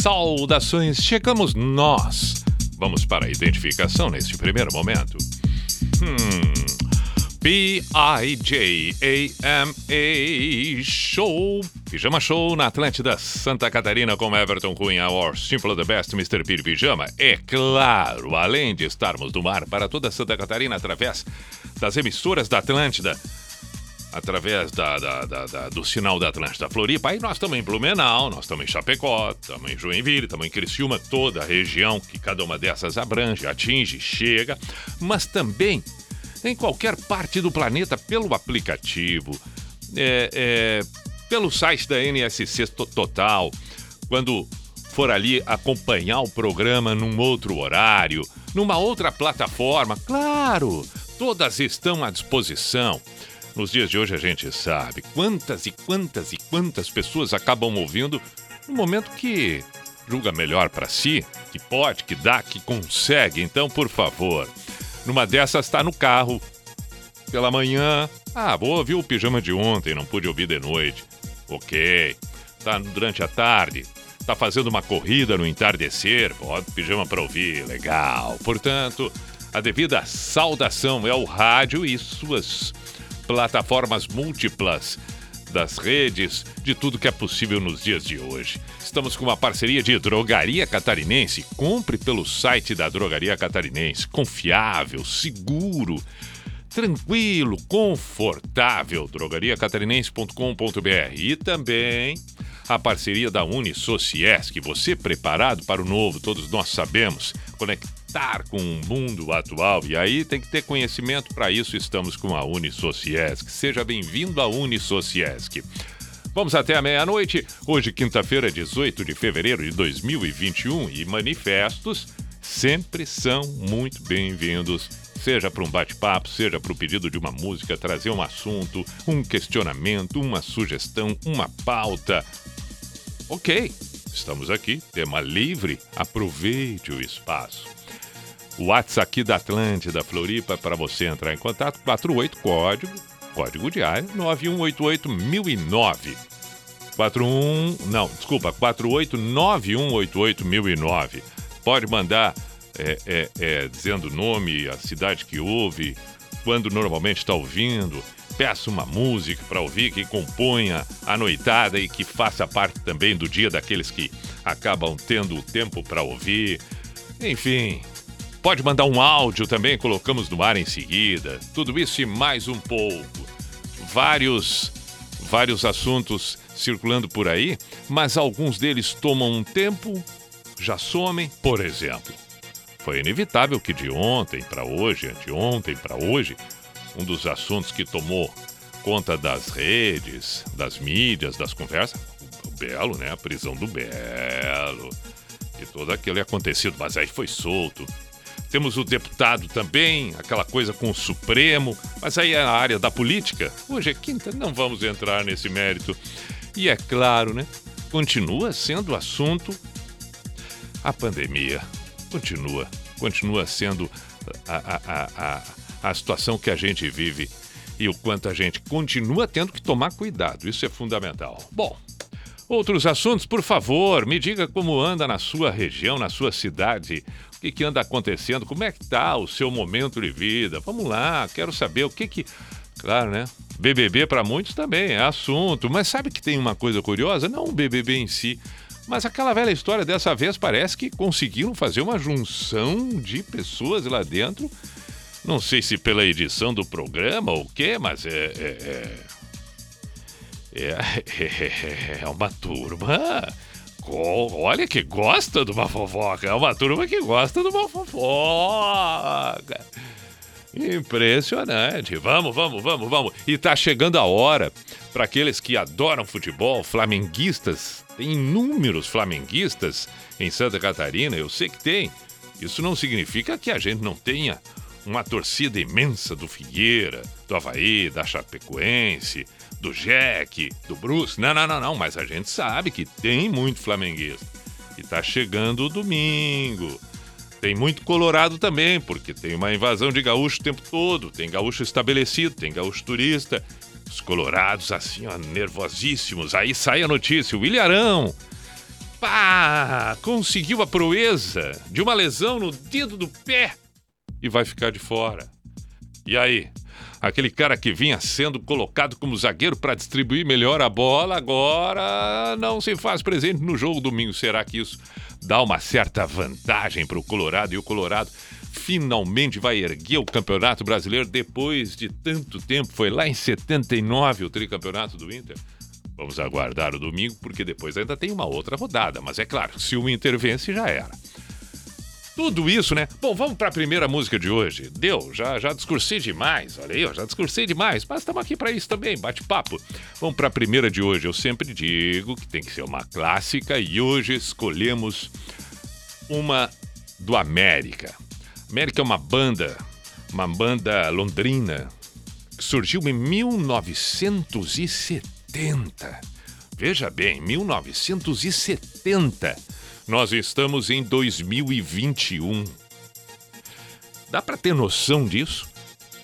Saudações, chegamos nós. Vamos para a identificação neste primeiro momento. Hmm. P-I-J-A-M-A Show. Pijama Show na Atlântida Santa Catarina com Everton Cunha, or Simple the Best, Mr. Pir Pijama. É claro, além de estarmos no mar para toda Santa Catarina através das emissoras da Atlântida, através da, da- da- da- do sinal da Atlântida Floripa. Aí nós estamos em Blumenau, nós estamos em Chapecó, estamos em Joinville, estamos em Criciúma, toda a região que cada uma dessas abrange, atinge, chega, mas também em qualquer parte do planeta pelo aplicativo, é, é, pelo site da NSC To- Total, quando for ali acompanhar o programa num outro horário, numa outra plataforma, claro, todas estão à disposição. Nos dias de hoje a gente sabe quantas e quantas e quantas pessoas acabam ouvindo no momento que julga melhor para si, que pode, que dá, que consegue. Então, por favor, numa dessas está no carro, pela manhã. Ah, vou ouvir o pijama de ontem, não pude ouvir de noite. Ok. Tá durante a tarde. Tá fazendo uma corrida no entardecer. Bota o pijama para ouvir. Legal. Portanto, a devida saudação é o rádio e suas plataformas múltiplas das redes, de tudo que é possível nos dias de hoje. Estamos com uma parceria de Drogaria Catarinense. Compre pelo site da Drogaria Catarinense. Confiável, seguro, tranquilo, confortável. drogariacatarinense.com.br. E também a parceria da Unisociesc. Você preparado para o novo, todos nós sabemos. Conectar com o mundo atual. E aí tem que ter conhecimento. Para isso estamos com a Unisociesc. Seja bem-vindo à Unisociesc. Vamos até a meia-noite. Hoje, quinta-feira, 18 de fevereiro de 2021. E manifestos sempre são muito bem-vindos. Seja para um bate-papo, seja para o pedido de uma música, trazer um assunto, um questionamento, uma sugestão, uma pauta. Ok, estamos aqui, tema livre, aproveite o espaço. O WhatsApp aqui da Atlântida Floripa para você entrar em contato, 48 código, código de área 9188009. 41, não, desculpa, 489188009. Pode mandar é, é, é, dizendo o nome, a cidade que ouve, quando normalmente está ouvindo. Peça uma música para ouvir que componha a noitada e que faça parte também do dia daqueles que acabam tendo o tempo para ouvir. Enfim, pode mandar um áudio também, colocamos no ar em seguida. Tudo isso e mais um pouco. Vários, vários assuntos circulando por aí, mas alguns deles tomam um tempo, já somem. Por exemplo, foi inevitável que de ontem para hoje, anteontem para hoje, um dos assuntos que tomou conta das redes, das mídias, das conversas, o Belo, né? A prisão do Belo e todo aquele acontecido, mas aí foi solto. Temos o deputado também, aquela coisa com o Supremo, mas aí é a área da política. Hoje é quinta, não vamos entrar nesse mérito. E é claro, né? Continua sendo assunto a pandemia. Continua. Continua sendo a, a, a, a, a situação que a gente vive e o quanto a gente continua tendo que tomar cuidado. Isso é fundamental. Bom, outros assuntos, por favor, me diga como anda na sua região, na sua cidade. O que, que anda acontecendo? Como é que tá o seu momento de vida? Vamos lá, quero saber o que que. Claro, né? BBB para muitos também é assunto, mas sabe que tem uma coisa curiosa? Não o BBB em si, mas aquela velha história dessa vez parece que conseguiram fazer uma junção de pessoas lá dentro. Não sei se pela edição do programa ou o quê, mas é. É, é, é, é uma turma. Olha que gosta de uma fofoca. É uma turma que gosta de uma fofoca. Impressionante. Vamos, vamos, vamos, vamos. E tá chegando a hora para aqueles que adoram futebol, flamenguistas. Tem inúmeros flamenguistas em Santa Catarina, eu sei que tem. Isso não significa que a gente não tenha uma torcida imensa do Figueira, do Havaí, da Chapecoense, do Jack, do Bruce. Não, não, não, não, mas a gente sabe que tem muito flamenguista. E tá chegando o domingo. Tem muito colorado também, porque tem uma invasão de gaúcho o tempo todo. Tem gaúcho estabelecido, tem gaúcho turista. Os colorados assim, ó, nervosíssimos. Aí sai a notícia, o Ilharão. Pá, conseguiu a proeza de uma lesão no dedo do pé e vai ficar de fora. E aí? Aquele cara que vinha sendo colocado como zagueiro para distribuir melhor a bola, agora não se faz presente no jogo domingo. Será que isso dá uma certa vantagem para o Colorado? E o Colorado finalmente vai erguer o Campeonato Brasileiro depois de tanto tempo. Foi lá em 79 o tricampeonato do Inter. Vamos aguardar o domingo, porque depois ainda tem uma outra rodada. Mas é claro, se o Inter vence, já era. Tudo isso, né? Bom, vamos para a primeira música de hoje. Deu, já, já discursei demais, olha aí, já discursei demais, mas estamos aqui para isso também, bate-papo. Vamos para a primeira de hoje. Eu sempre digo que tem que ser uma clássica e hoje escolhemos uma do América. América é uma banda, uma banda londrina que surgiu em 1970. Veja bem, 1970 nós estamos em 2021. Dá para ter noção disso?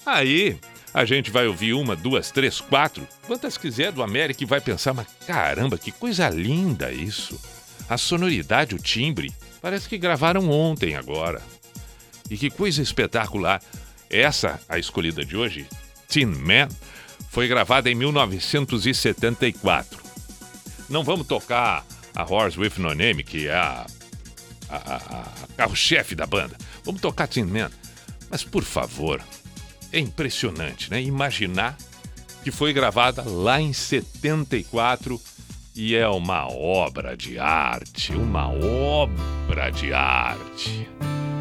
Aí a gente vai ouvir uma, duas, três, quatro, quantas quiser do América e vai pensar, mas caramba, que coisa linda isso. A sonoridade, o timbre, parece que gravaram ontem agora. E que coisa espetacular. Essa, a escolhida de hoje, Tin Man, foi gravada em 1974. Não vamos tocar a Horse with No Name, que é a, a, a, a carro-chefe da banda. Vamos tocar Tin Man. Mas, por favor, é impressionante, né? Imaginar que foi gravada lá em 74 e é uma obra de arte, uma obra de arte.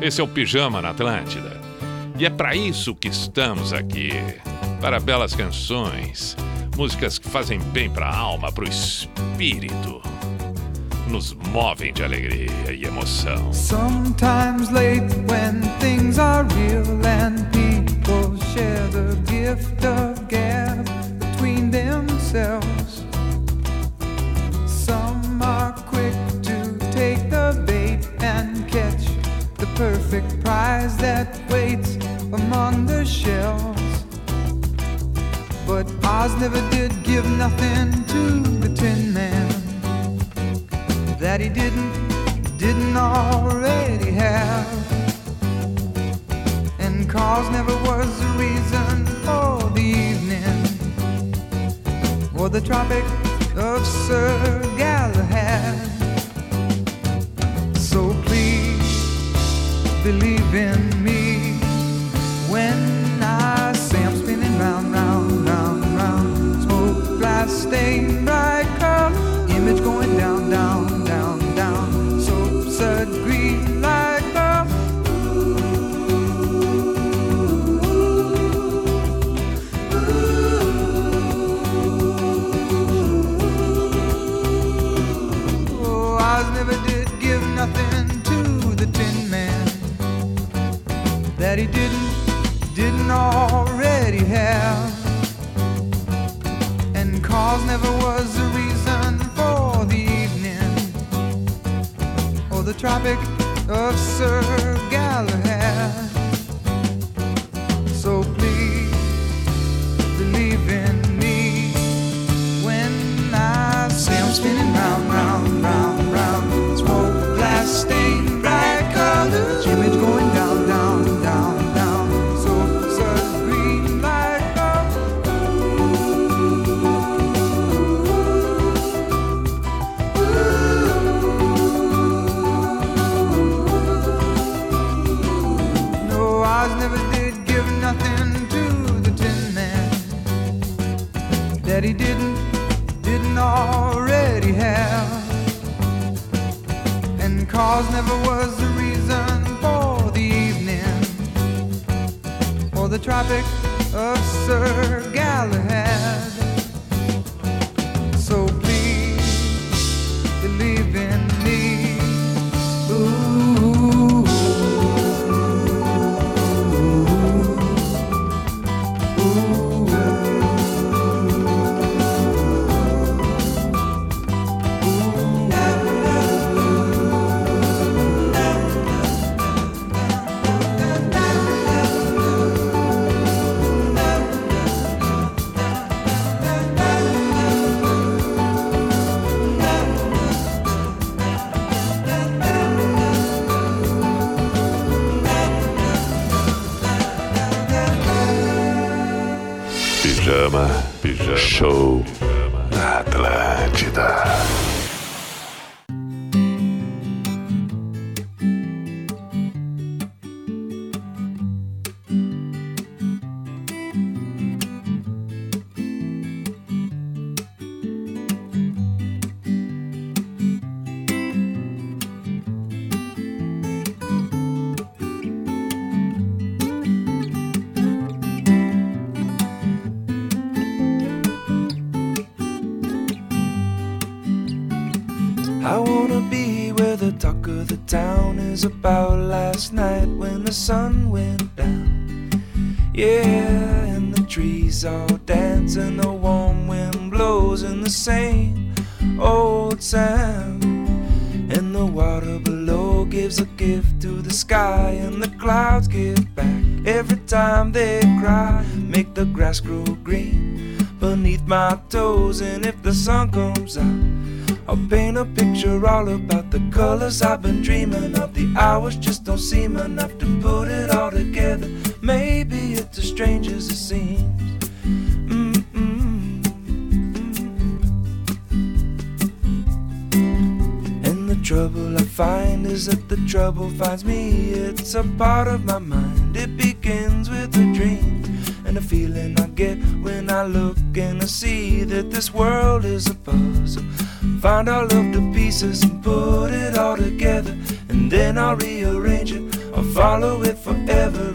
Esse é o Pijama na Atlântida. E é para isso que estamos aqui. Para belas canções, músicas que fazem bem para a alma, para o espírito nos movem de alegria e emoção. Sometimes late when things are real and people share the gift of gab between themselves. Some are quick to take the bait and catch the perfect prize that waits among the shells. But Oz never did give nothing to the Tin Man that he didn't, didn't already have. And cause never was the reason for the evening or the Tropic of Sir Galahad. So please believe in me when I say I'm spinning round, round, round, round. Smoke glass stained bright color, image going down, down. That he didn't, didn't already have. And cause never was a reason for the evening or the Tropic of Sir Galahad. Cause never was the reason for the evening or the Tropic of Sir Galahad. The town is about last night when the sun went down. Yeah, and the trees all dance and the warm wind blows in the same old sound. And the water below gives a gift to the sky, and the clouds give back every time they cry. Make the grass grow green beneath my toes, and if the sun comes out, picture all about the colors I've been dreaming of. The hours just don't seem enough to put it all together. Maybe it's as strange as it seems. Mm-hmm. The trouble I find is that the trouble finds me. It's a part of my mind. It begins with a dream and a feeling I get when I look and I see that this world is a puzzle. Find all of the pieces and put it all together, and then I'll rearrange it. I'll follow it forever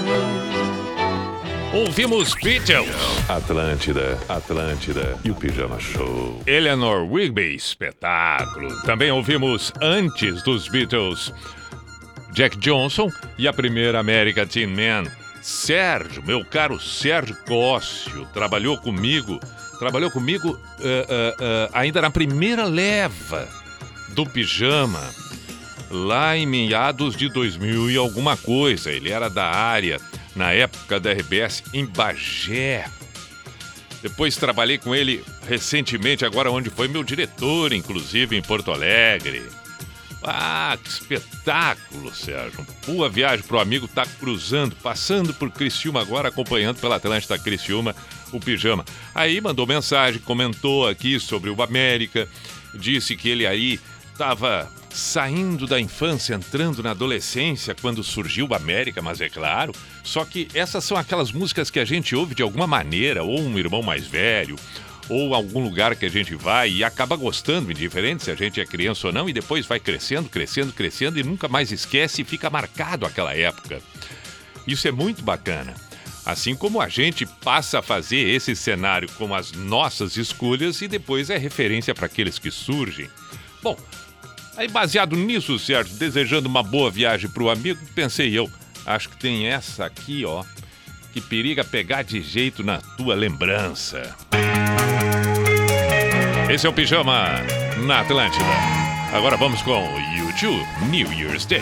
Ouvimos Beatles, Atlântida, Atlântida e o Pijama Show. Eleanor Rigby, espetáculo. Também ouvimos antes dos Beatles, Jack Johnson e a primeira América Teen Man. Sérgio, meu caro Sérgio Cócio, trabalhou comigo, trabalhou comigo eh, eh, eh, ainda na primeira leva do Pijama, lá em meados de 2000 e alguma coisa. Ele era da área, na época da RBS, em Bagé. Depois trabalhei com ele recentemente, agora onde foi meu diretor, inclusive em Porto Alegre. Ah, que espetáculo, Sérgio. Boa viagem pro amigo tá cruzando, passando por Criciúma agora, acompanhando pela Atlântida Criciúma o pijama. Aí mandou mensagem, comentou aqui sobre o América, disse que ele aí estava saindo da infância, entrando na adolescência quando surgiu o América, mas é claro. Só que essas são aquelas músicas que a gente ouve de alguma maneira, ou um irmão mais velho, ou algum lugar que a gente vai e acaba gostando, indiferente se a gente é criança ou não, e depois vai crescendo, crescendo, crescendo e nunca mais esquece e fica marcado aquela época. Isso é muito bacana. Assim como a gente passa a fazer esse cenário com as nossas escolhas e depois é referência para aqueles que surgem. Bom, aí baseado nisso, Sérgio, desejando uma boa viagem para o amigo, pensei eu, acho que tem essa aqui, ó, que periga pegar de jeito na tua lembrança. Esse é o Pijama na Atlântida. Agora vamos com o YouTube New Year's Day.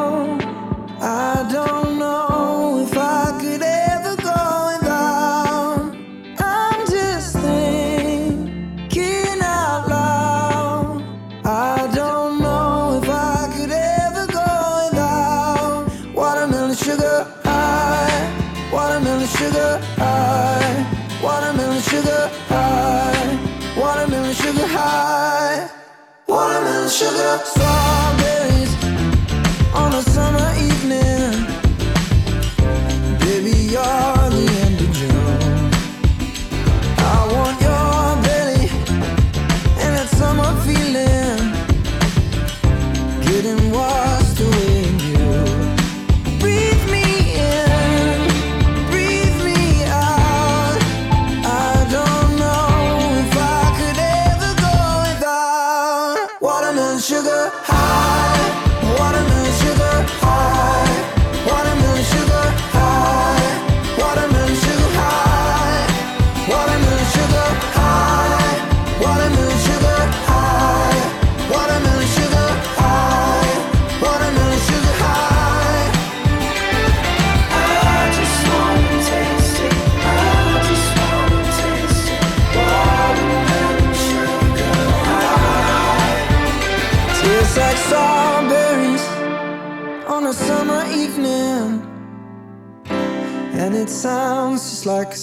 like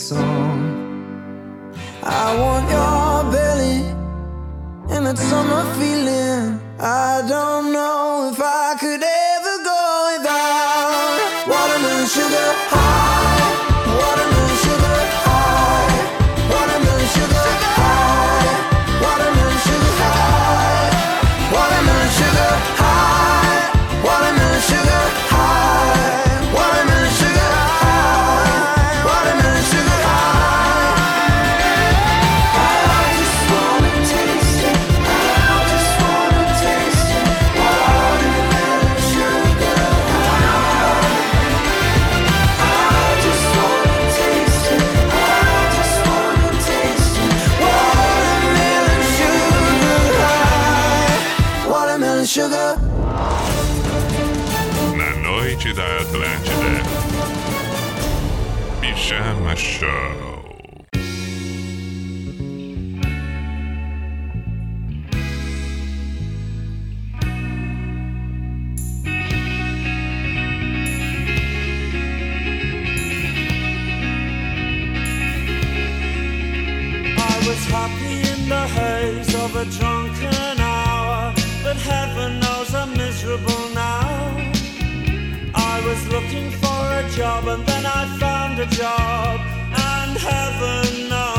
I found a job and heaven knows.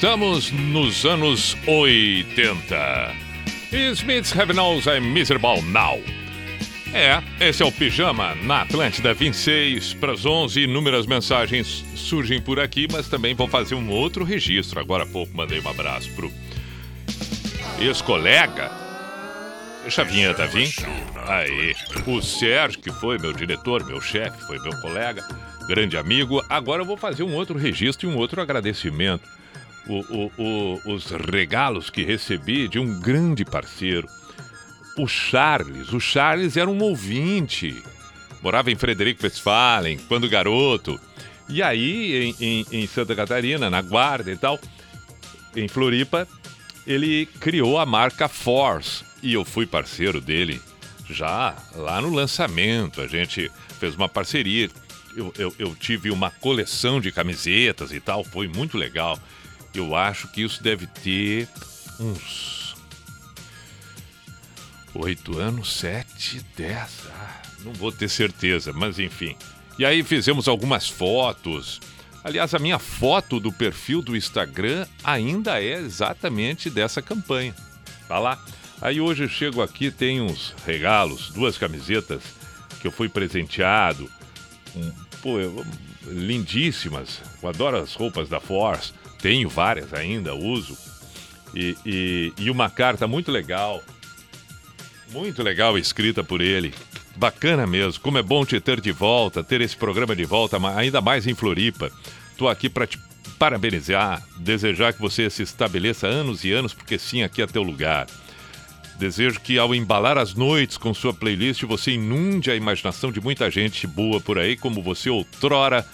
Estamos nos anos 80. Smiths Have Knows I'm Miserable Now. É, esse é o Pijama na Atlântida 26 para as 11. Inúmeras mensagens surgem por aqui, mas também vou fazer um outro registro. Agora há pouco mandei um abraço pro ex-colega. Deixa a vinheta vir. Aí, o Sérgio, que foi meu diretor, meu chefe, foi meu colega, grande amigo. Agora eu vou fazer um outro registro e um outro agradecimento. O- o- o- os regalos que recebi de um grande parceiro, o Charles. O Charles era um ouvinte. Morava em Frederico Westphalen, quando garoto. E aí, em, em- em Santa Catarina, na Guarda e tal, em Floripa, ele criou a marca Force. E eu fui parceiro dele já lá no lançamento. A gente fez uma parceria. Eu, eu- eu tive uma coleção de camisetas e tal, foi muito legal. Eu acho que isso deve ter uns oito anos, sete, dez. Ah, não vou ter certeza, mas enfim. E aí fizemos algumas fotos. Aliás, a minha foto do perfil do Instagram ainda é exatamente dessa campanha. Tá lá. Aí hoje eu chego aqui, tem uns regalos, duas camisetas que eu fui presenteado. Pô, lindíssimas. Eu adoro as roupas da Force. Tenho várias ainda, uso. E, e- e uma carta muito legal. Muito legal escrita por ele. Bacana mesmo. Como é bom te ter de volta, ter esse programa de volta, ainda mais em Floripa. Tô aqui para te parabenizar, desejar que você se estabeleça anos e anos, porque sim, aqui é teu lugar. Desejo que ao embalar as noites com sua playlist, você inunde a imaginação de muita gente boa por aí, como você outrora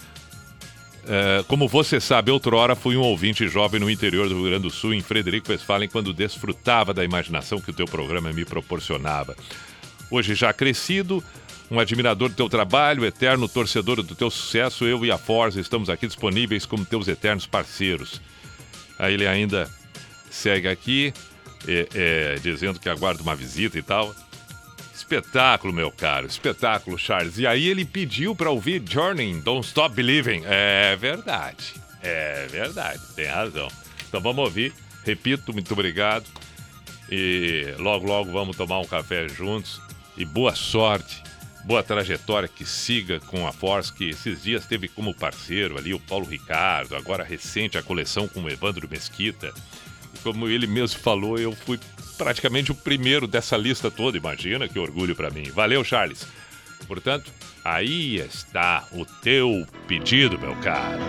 é, como você sabe, outrora fui um ouvinte jovem no interior do Rio Grande do Sul, em Frederico Westphalen, quando desfrutava da imaginação que o teu programa me proporcionava. Hoje já crescido, um admirador do teu trabalho, eterno torcedor do teu sucesso, eu e a Forza estamos aqui disponíveis como teus eternos parceiros. Aí ele ainda segue aqui, é, é, dizendo que aguarda uma visita e tal. Espetáculo, meu caro, espetáculo, Charles. E aí ele pediu para ouvir Journey, Don't Stop Believing. É verdade, é verdade, tem razão. Então vamos ouvir. Repito, muito obrigado. E logo, logo vamos tomar um café juntos. E boa sorte, boa trajetória que siga com a Force, que esses dias teve como parceiro ali o Paulo Ricardo, agora recente a coleção com o Evandro Mesquita. Como ele mesmo falou, eu fui praticamente o primeiro dessa lista toda, imagina que orgulho para mim. Valeu, Charles. Portanto, aí está o teu pedido, meu caro.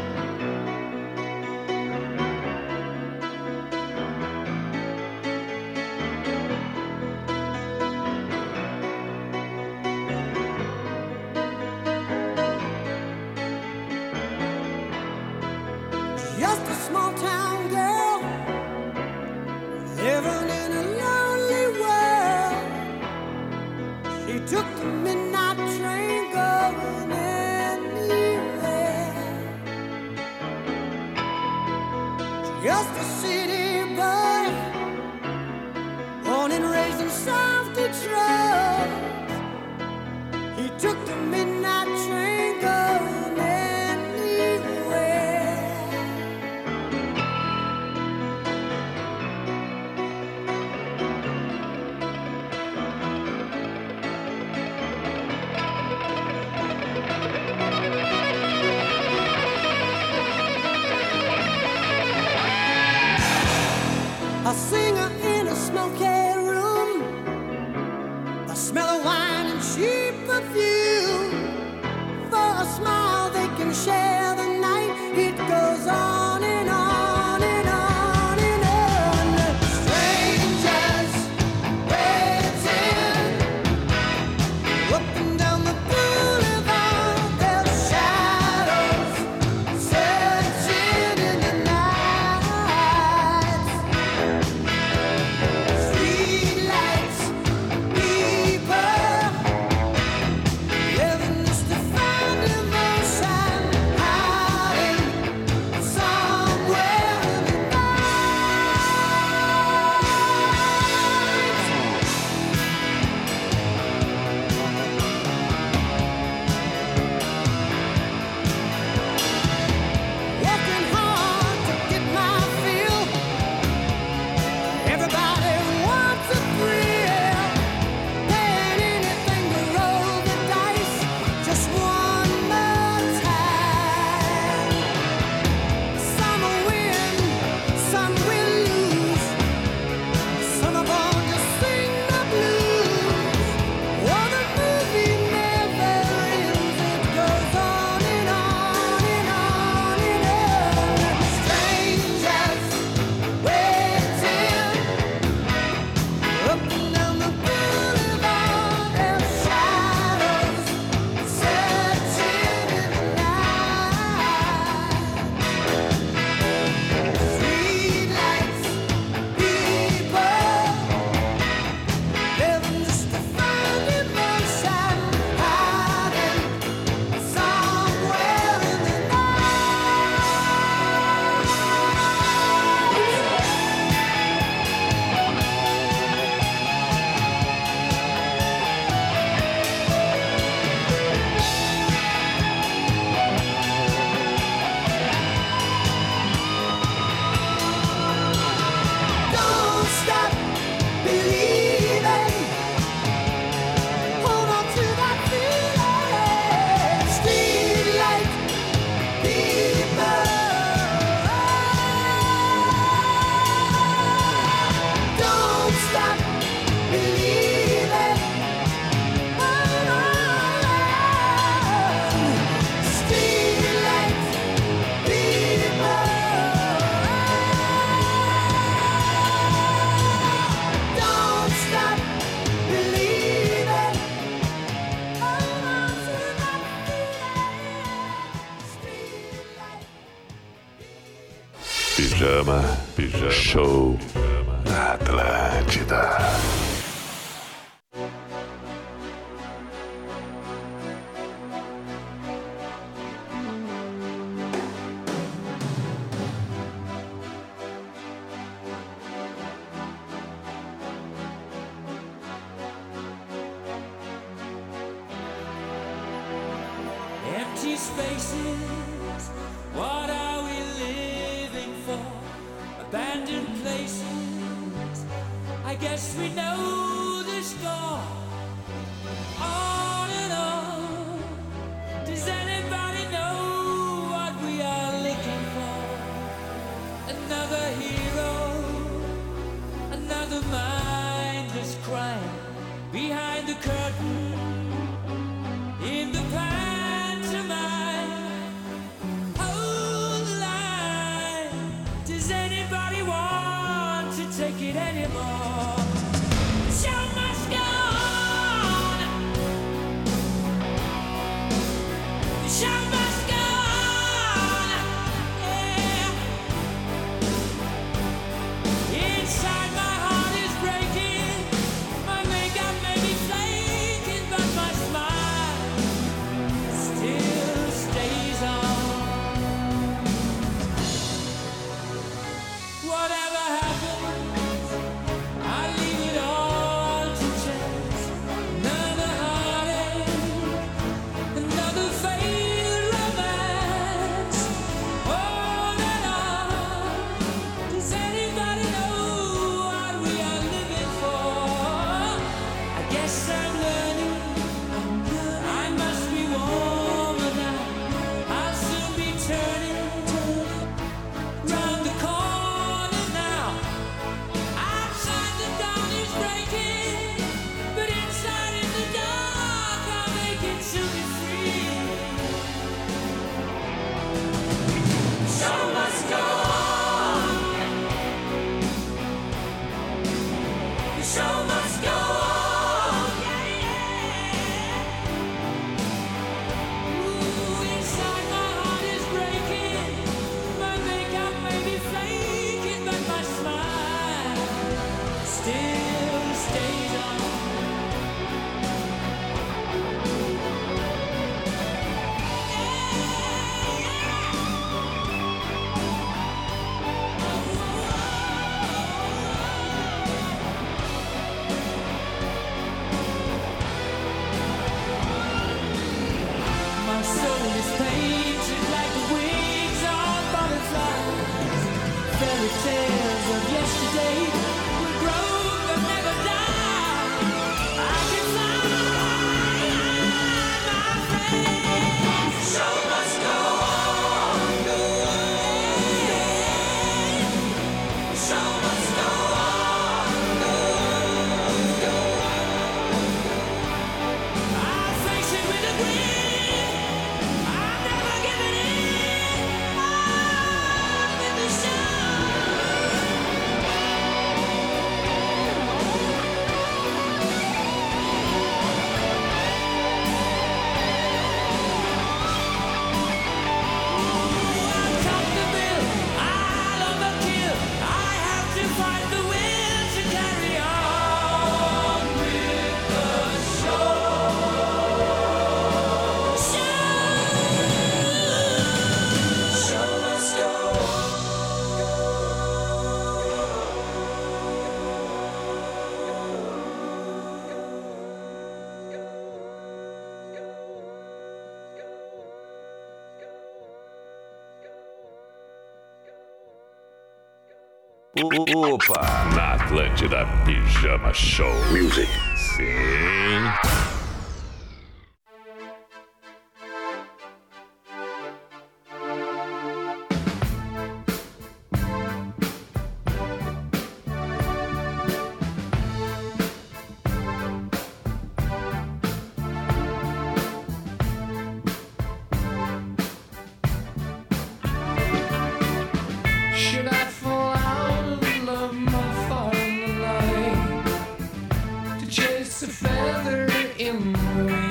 Opa! Na Atlântida Pijama Show Music. just a feather in the wind.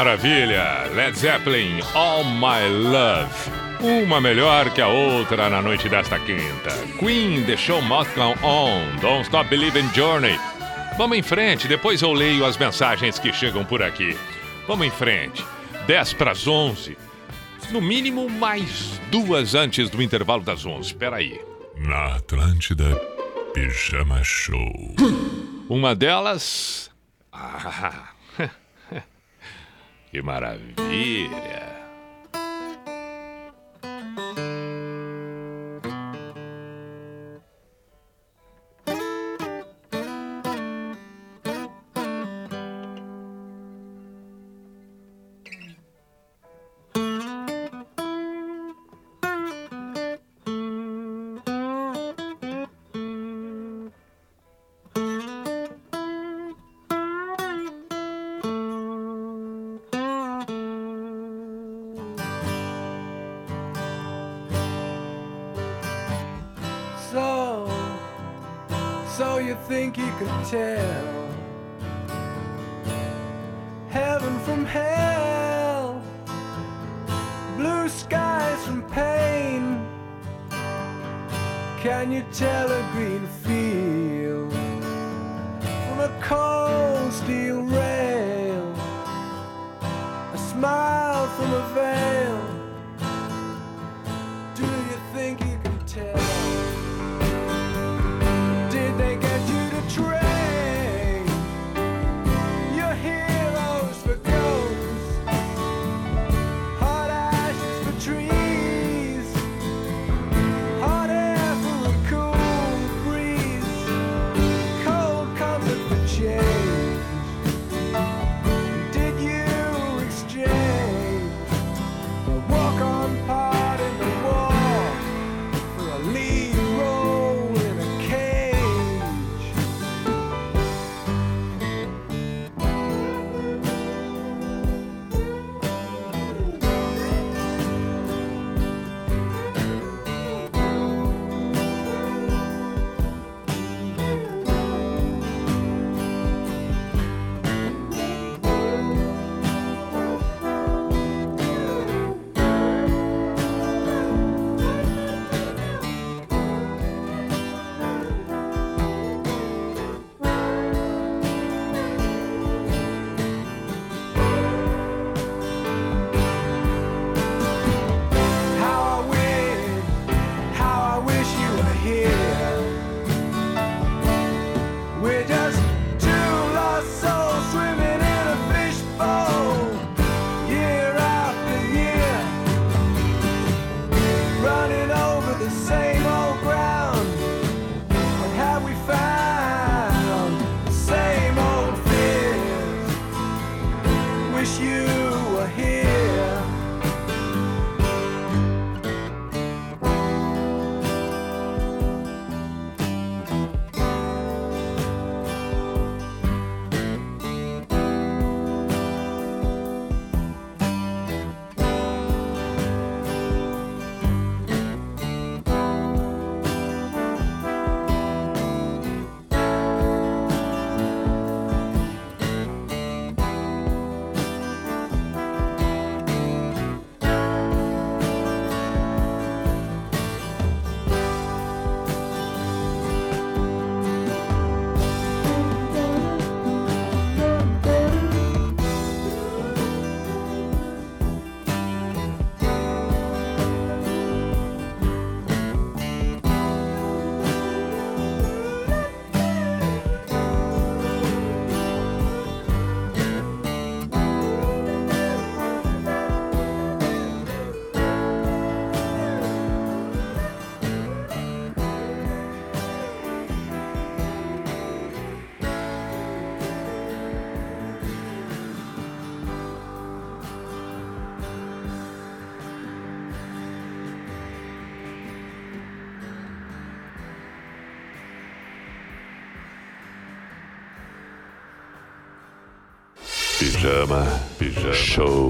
Maravilha! Led Zeppelin, All My Love. Uma melhor que a outra na noite desta quinta. Queen, The Show Must Go On, Don't Stop Believing Journey. Vamos em frente, depois eu leio as mensagens que chegam por aqui. Vamos em frente. 10 para as 11. No mínimo, mais duas antes do intervalo das 11. Espera aí. Na Atlântida, Pijama Show. Uma delas. Ah, que maravilha! Pijama, Pijama. Show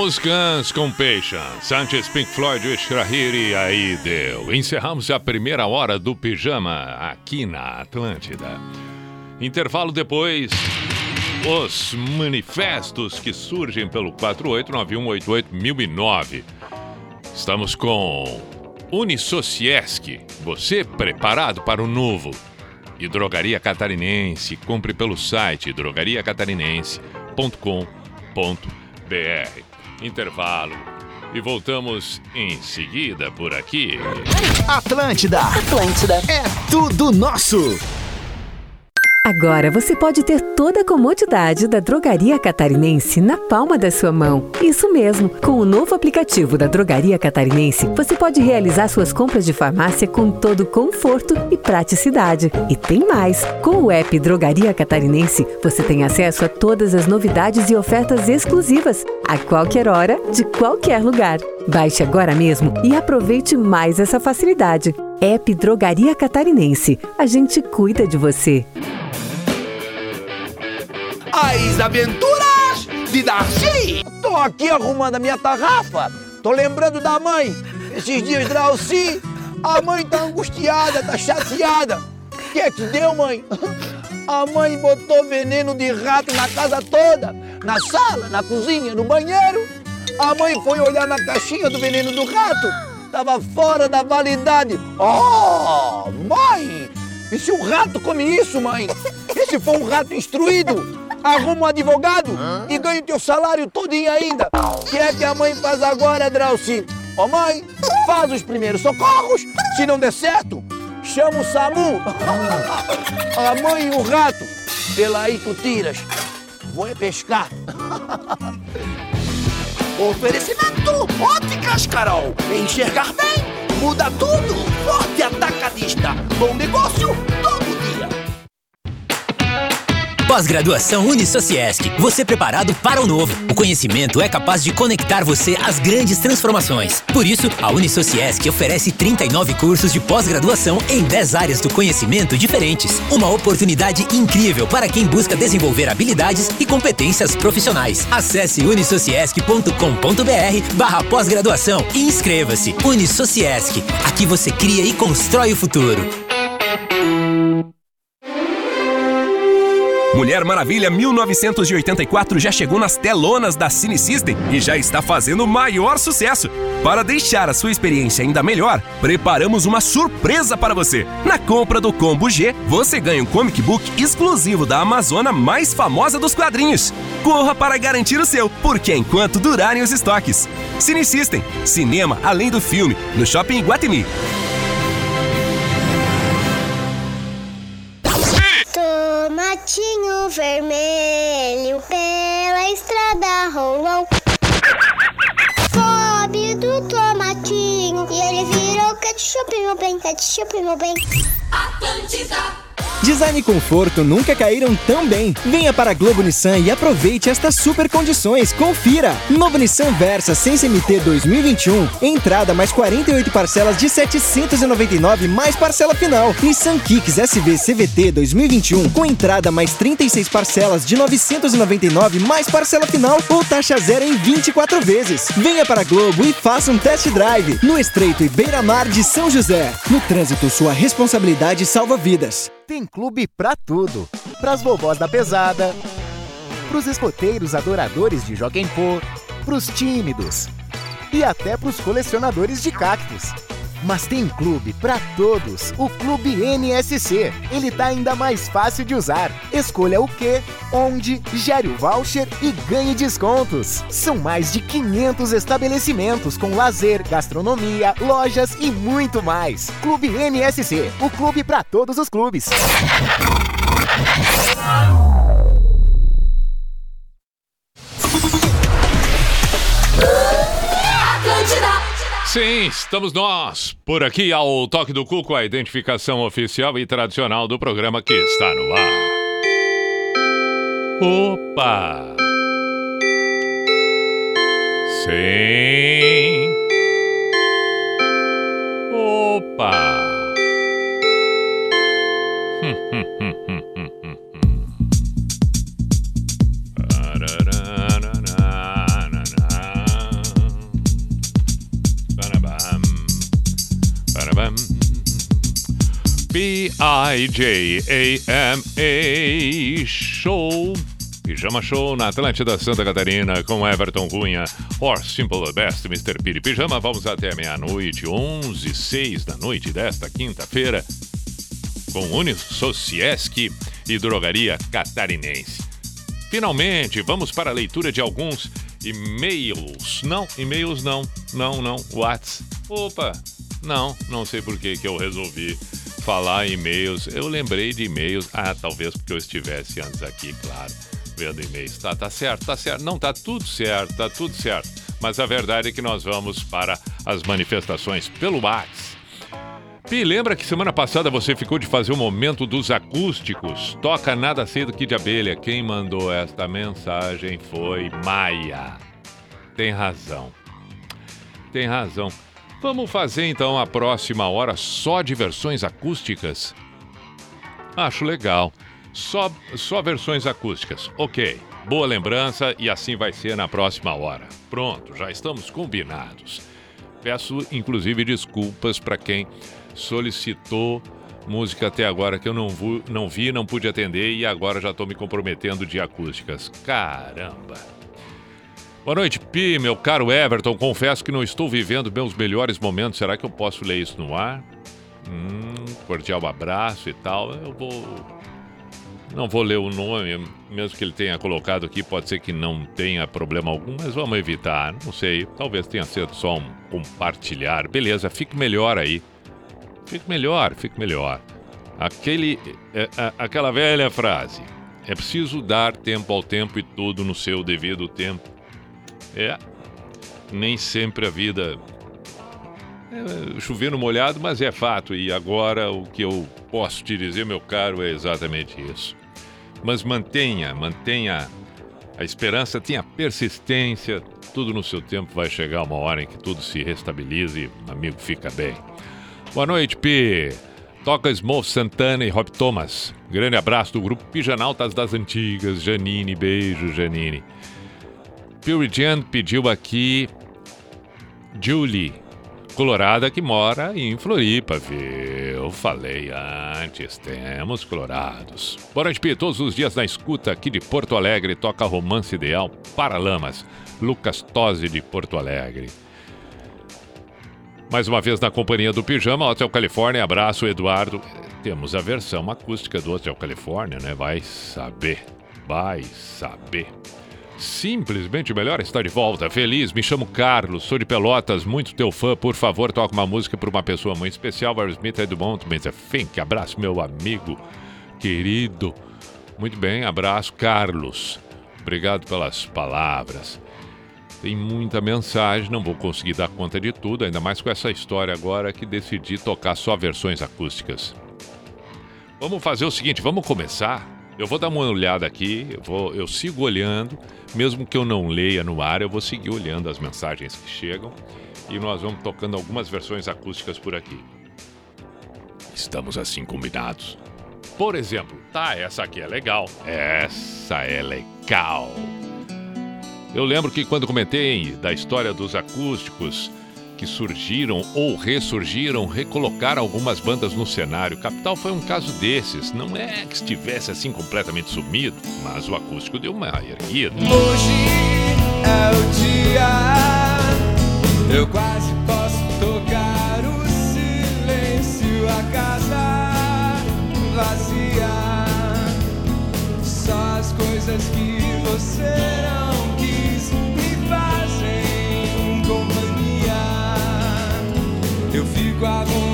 Ouvimos Guns com Patience, antes Pink Floyd, o aí deu. Encerramos a primeira hora do Pijama aqui na Atlântida. Intervalo depois, os manifestos que surgem pelo 489188009. Estamos com Unisociesc, você preparado para o novo. E Drogaria Catarinense, compre pelo site drogariacatarinense.com.br intervalo. E voltamos em seguida por aqui. Atlântida. Atlântida. É tudo nosso. Agora você pode ter toda a comodidade da Drogaria Catarinense na palma da sua mão. Isso mesmo, com o novo aplicativo da Drogaria Catarinense, você pode realizar suas compras de farmácia com todo conforto e praticidade. E tem mais! Com o app Drogaria Catarinense, você tem acesso a todas as novidades e ofertas exclusivas, a qualquer hora, de qualquer lugar. Baixe agora mesmo e aproveite mais essa facilidade. App Drogaria Catarinense. A gente cuida de você. As aventuras de Darcy! Tô aqui arrumando a minha tarrafa. Tô lembrando da mãe. Esses dias, Darcy, a mãe tá angustiada, tá chateada. O que é que deu, mãe? A mãe botou veneno de rato na casa toda, na sala, na cozinha, no banheiro. A mãe foi olhar na caixinha do veneno do rato. Tava fora da validade. Oh, mãe! E se o rato come isso, mãe? E se for um rato instruído? Arruma um advogado Hã? e ganha o teu salário todinho ainda. O que é que a mãe faz agora, Drauci? Ó oh, mãe, faz os primeiros socorros. Se não der certo, chama o SAMU. a mãe e o rato. Pela aí tu tiras. Vou é pescar. Oferecimento Óticas Carol. Enxergar bem muda tudo. Forte atacadista. Bom negócio Pós-graduação Unisociesc. Você preparado para o novo. O conhecimento é capaz de conectar você às grandes transformações. Por isso, a Unisociesc oferece 39 cursos de pós-graduação em 10 áreas do conhecimento diferentes. Uma oportunidade incrível para quem busca desenvolver habilidades e competências profissionais. Acesse unisociesc.com.br barra pós-graduação e inscreva-se. Unisociesc. Aqui você cria e constrói o futuro. Mulher Maravilha 1984 já chegou nas telonas da Cine System e já está fazendo maior sucesso. Para deixar a sua experiência ainda melhor, preparamos uma surpresa para você. Na compra do Combo G, você ganha um comic book exclusivo da Amazona mais famosa dos quadrinhos. Corra para garantir o seu, porque enquanto durarem os estoques. Cine System, cinema além do filme, no Shopping Guatemi. patinho vermelho pela estrada rolou. Sobe do tomatinho e ele virou ketchup, meu bem, ketchup, meu bem. Atlântida. Design e conforto nunca caíram tão bem. Venha para a Globo Nissan e aproveite estas super condições. Confira! Novo Nissan Versa sem CMT 2021. Entrada mais 48 parcelas de 799 mais parcela final. Nissan Kicks SV CVT 2021 com entrada mais 36 parcelas de 999 mais parcela final ou taxa zero em 24 vezes. Venha para a Globo e faça um test drive no Estreito e Beira-Mar de São José. No trânsito, sua responsabilidade salva vidas. Tem clube pra tudo. Pras vovós da pesada, pros escoteiros adoradores de Joguem Pô, pros tímidos e até pros colecionadores de cactos. Mas tem clube para todos. O Clube NSC. Ele tá ainda mais fácil de usar. Escolha o que, onde, gere o voucher e ganhe descontos. São mais de 500 estabelecimentos com lazer, gastronomia, lojas e muito mais. Clube NSC. O clube para todos os clubes. Sim, estamos nós por aqui ao Toque do Cuco, a identificação oficial e tradicional do programa que está no ar. Opa! Sim! Opa! Hum, hum. B-I-J-A-M-A Show. Pijama Show na Atlântida Santa Catarina com Everton Cunha, Or Simple the Best, Mr. Piri Pijama. Vamos até meia-noite, 11 6 da noite desta quinta-feira com Unisociesc e Drogaria Catarinense. Finalmente, vamos para a leitura de alguns e-mails. Não, e-mails não. Não, não. Whats. Opa, não, não sei por que eu resolvi falar em e-mails. Eu lembrei de e-mails. Ah, talvez porque eu estivesse antes aqui, claro, vendo e-mails. Tá, tá certo, tá certo. Não, tá tudo certo, tá tudo certo. Mas a verdade é que nós vamos para as manifestações pelo Whats. Pi, lembra que semana passada você ficou de fazer o momento dos acústicos? Toca nada cedo que de abelha. Quem mandou esta mensagem foi Maia. Tem razão. Tem razão. Vamos fazer então a próxima hora só de versões acústicas? Acho legal. Só, só versões acústicas. Ok. Boa lembrança e assim vai ser na próxima hora. Pronto, já estamos combinados. Peço inclusive desculpas para quem solicitou música até agora que eu não, não vi, não pude atender e agora já estou me comprometendo de acústicas. Caramba! Boa noite, Pi, meu caro Everton. Confesso que não estou vivendo meus melhores momentos. Será que eu posso ler isso no ar? Hum, cordial abraço e tal. Eu vou. Não vou ler o nome, mesmo que ele tenha colocado aqui, pode ser que não tenha problema algum, mas vamos evitar. Não sei, talvez tenha sido só um compartilhar. Beleza, fique melhor aí. Fique melhor, fique melhor. Aquele, é, é, aquela velha frase: é preciso dar tempo ao tempo e tudo no seu devido tempo. É, nem sempre a vida é chover no molhado, mas é fato. E agora o que eu posso te dizer, meu caro, é exatamente isso. Mas mantenha, mantenha a esperança, tenha persistência. Tudo no seu tempo vai chegar uma hora em que tudo se restabelize e amigo fica bem. Boa noite, Pi. Toca Small Santana e Rob Thomas. Grande abraço do grupo Pijanautas das Antigas. Janine, beijo, Janine. Pure Jan pediu aqui Julie, colorada que mora em Floripa, viu? Falei antes, temos colorados. Noite, Pi. Todos os dias na escuta aqui de Porto Alegre toca Romance Ideal para Lamas. Lucas Tosi de Porto Alegre. Mais uma vez na companhia do Pijama, Hotel Califórnia. Abraço, Eduardo. Temos a versão acústica do Hotel Califórnia, né? Vai saber. Vai saber. Simplesmente melhor estar de volta. Feliz, me chamo Carlos, sou de Pelotas, muito teu fã. Por favor, toca uma música para uma pessoa muito especial. Aerosmith Edmond Mr. Fink. Abraço, meu amigo querido. Muito bem, abraço, Carlos. Obrigado pelas palavras. Tem muita mensagem, não vou conseguir dar conta de tudo, ainda mais com essa história agora que decidi tocar só versões acústicas. Vamos fazer o seguinte, vamos começar. Eu vou dar uma olhada aqui, eu, vou, eu sigo olhando, mesmo que eu não leia no ar, eu vou seguir olhando as mensagens que chegam e nós vamos tocando algumas versões acústicas por aqui. Estamos assim combinados. Por exemplo, tá, essa aqui é legal. Essa é legal. Eu lembro que quando comentei da história dos acústicos que surgiram ou ressurgiram, recolocaram algumas bandas no cenário. Capital foi um caso desses. Não é que estivesse assim completamente sumido, mas o acústico deu uma erguida. Hoje é o dia, eu quase posso tocar o silêncio, a casa vazia. Só as coisas que você Eu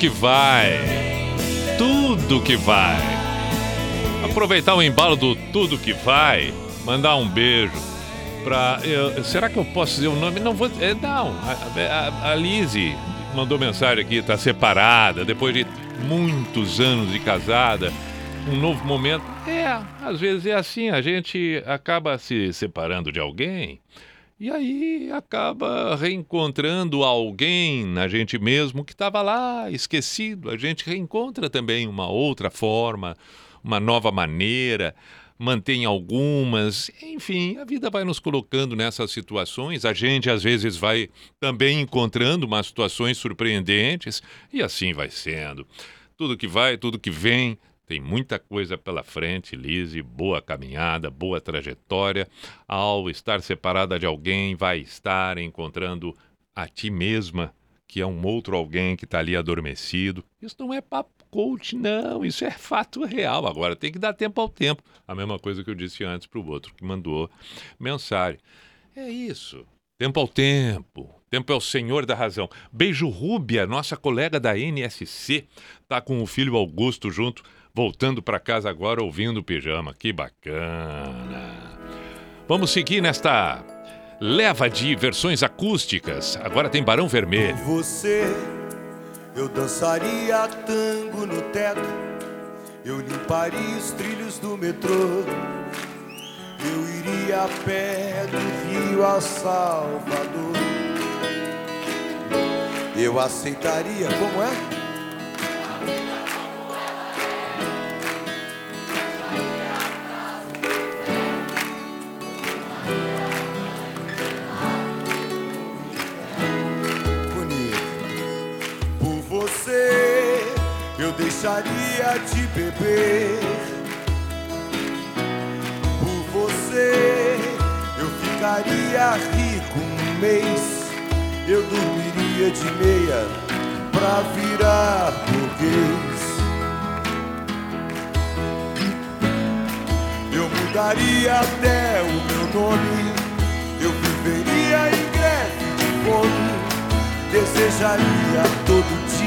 que vai. Tudo que vai. Aproveitar o embalo do tudo que vai, mandar um beijo eu- será que eu posso dizer o nome? Não vou. é, não, a, a, a Lizzie mandou mensagem aqui, tá separada, depois de muitos anos de casada, um novo momento. É, às vezes é assim, a gente acaba se separando de alguém. E aí acaba reencontrando alguém na gente mesmo que estava lá, esquecido. A gente reencontra também uma outra forma, uma nova maneira, mantém algumas. Enfim, a vida vai nos colocando nessas situações. A gente às vezes vai também encontrando umas situações surpreendentes e assim vai sendo. Tudo que vai, tudo que vem, tem muita coisa pela frente, Lise. Boa caminhada, boa trajetória. Ao estar separada de alguém, vai estar encontrando a ti mesma, que é um outro alguém que está ali adormecido. Isso não é papo coach, não. Isso é fato real. Agora tem que dar tempo ao tempo. A mesma coisa que eu disse antes para o outro que mandou mensagem. É isso. Tempo ao tempo. Tempo é o senhor da razão. Beijo Rúbia, nossa colega da NSC, tá com o filho Augusto junto, voltando para casa agora ouvindo o pijama. Que bacana. Vamos seguir nesta leva de versões acústicas. Agora tem Barão Vermelho. Você, eu dançaria tango no teto, eu limparia os trilhos do metrô, eu iria a pé do Rio a Salvador. Eu aceitaria, como é? Você, eu deixaria de beber. Por você, eu ficaria rico um mês. Eu dormiria de meia pra virar burguês. Eu mudaria até o meu nome. Eu viveria em greve de fome. Desejaria todo dia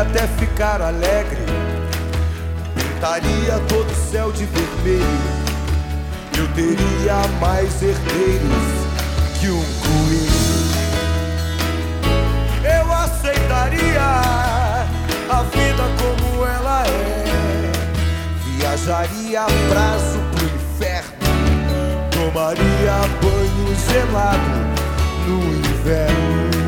até ficar alegre. Pintaria todo o céu de vermelho. Eu teria mais herdeiros que um coelho. Eu aceitaria a vida como ela é. Viajaria a prazo pro inferno. Tomaria banho gelado no inverno.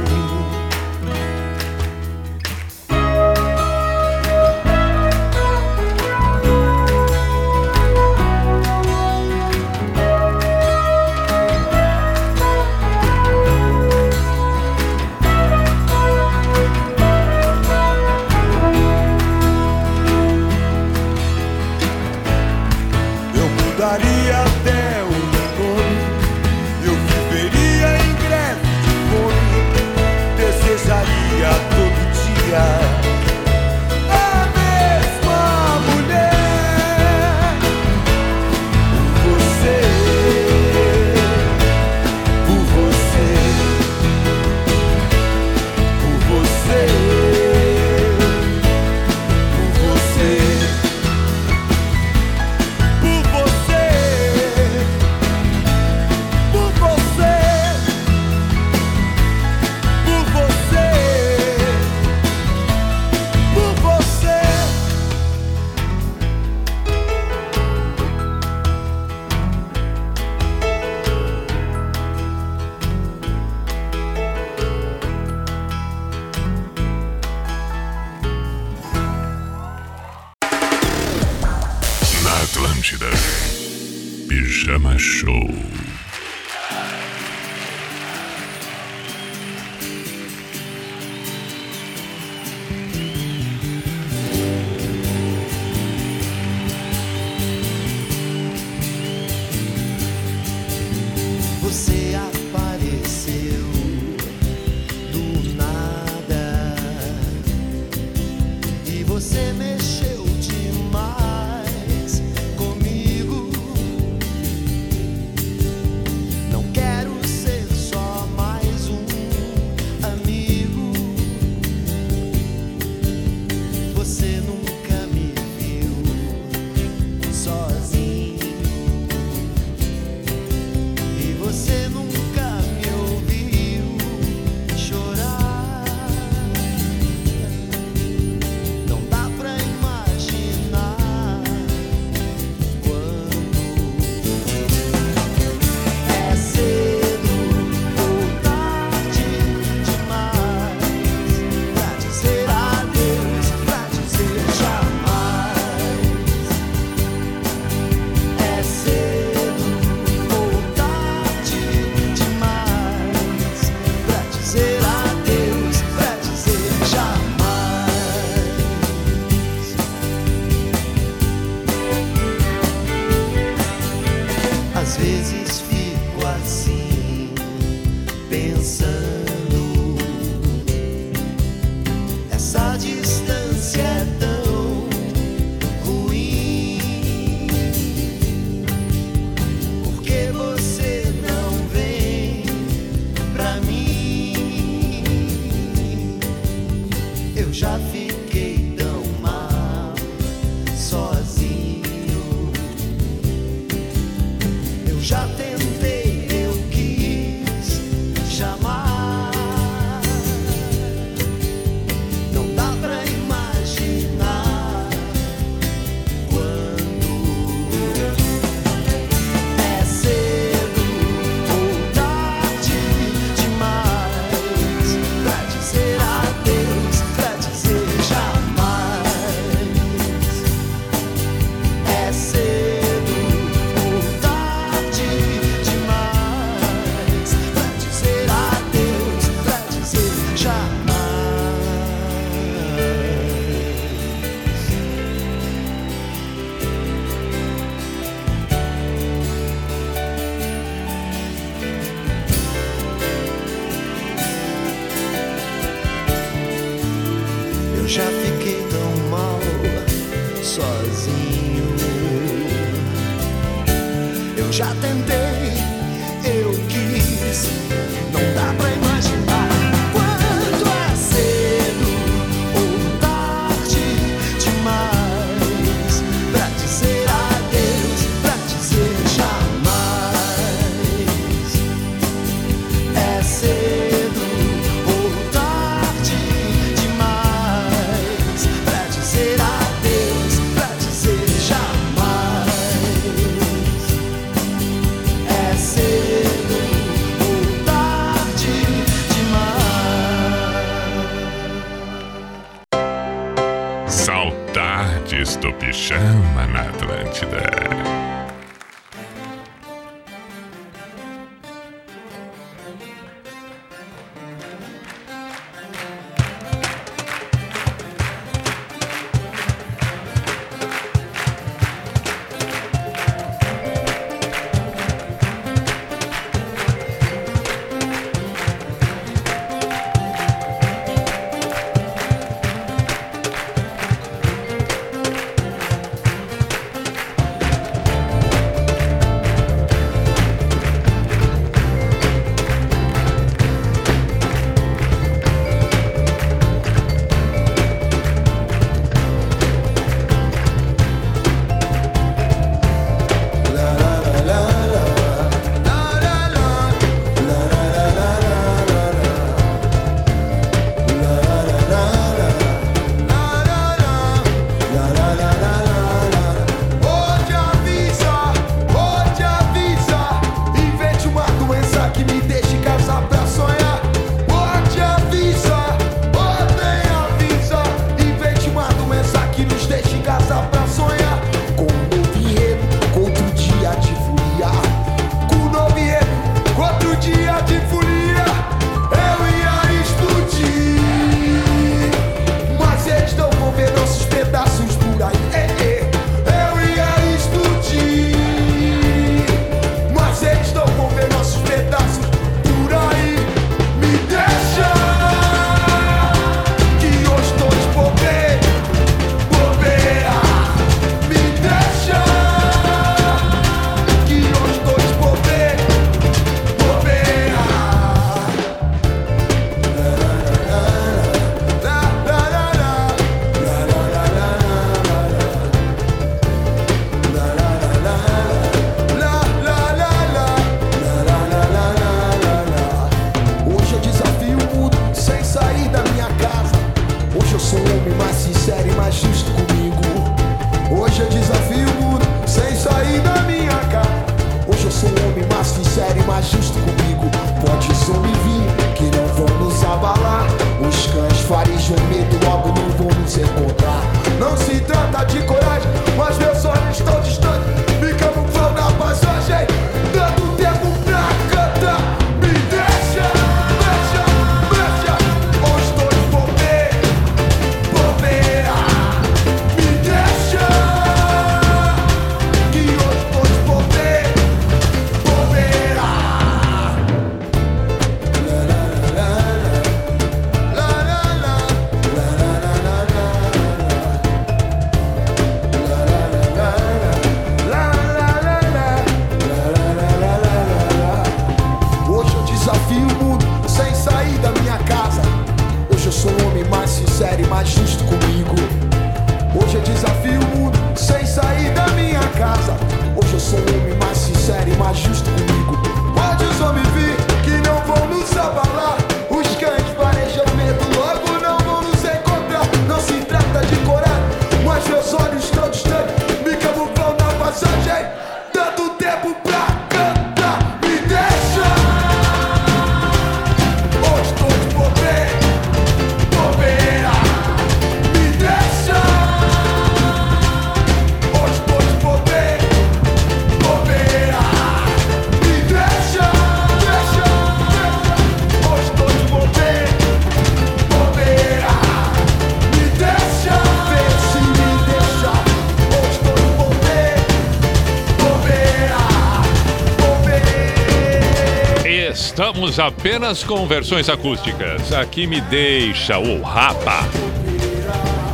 Apenas com versões acústicas. Aqui me deixa o Rapa.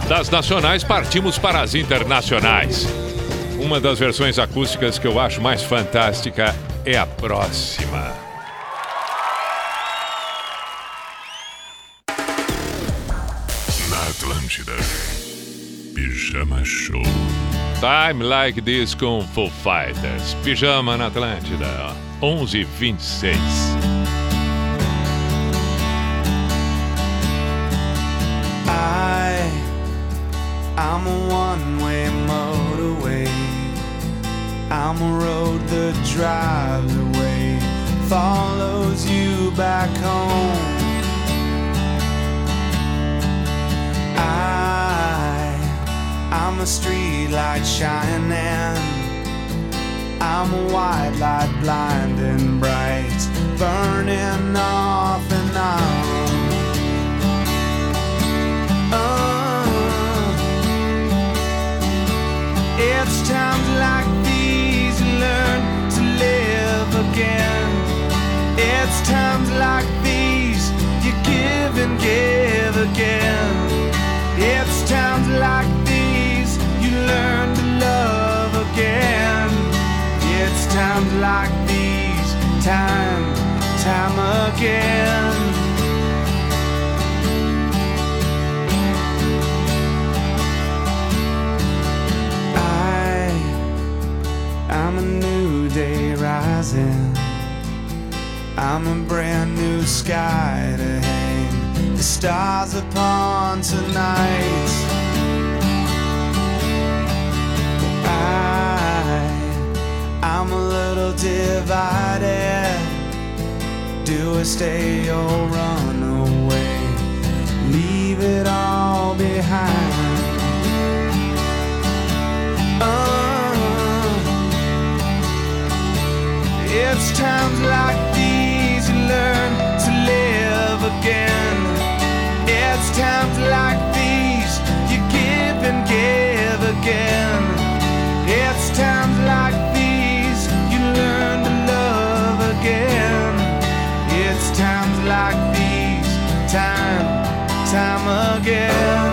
Das nacionais partimos para as internacionais. Uma das versões acústicas que eu acho mais fantástica é a próxima. Na Atlântida. Pijama Show. Time Like This com Foo Fighters. Pijama na Atlântida. 11:26. I'm a one-way motorway. I'm a road that drives away, follows you back home. I, I'm a street light shining. I'm a white light blinding bright, burning off and on. It's times like these you learn to live again. It's times like these you give and give again. It's times like these you learn to love again. It's times like these, time, time again. I'm a new day rising. I'm a brand new sky to hang the stars upon tonight. I, I'm a little divided. Do I stay or run away? Leave it all behind. Oh, it's times like these you learn to live again. It's times like these you give and give again. It's times like these you learn to love again. It's times like these, time, time again.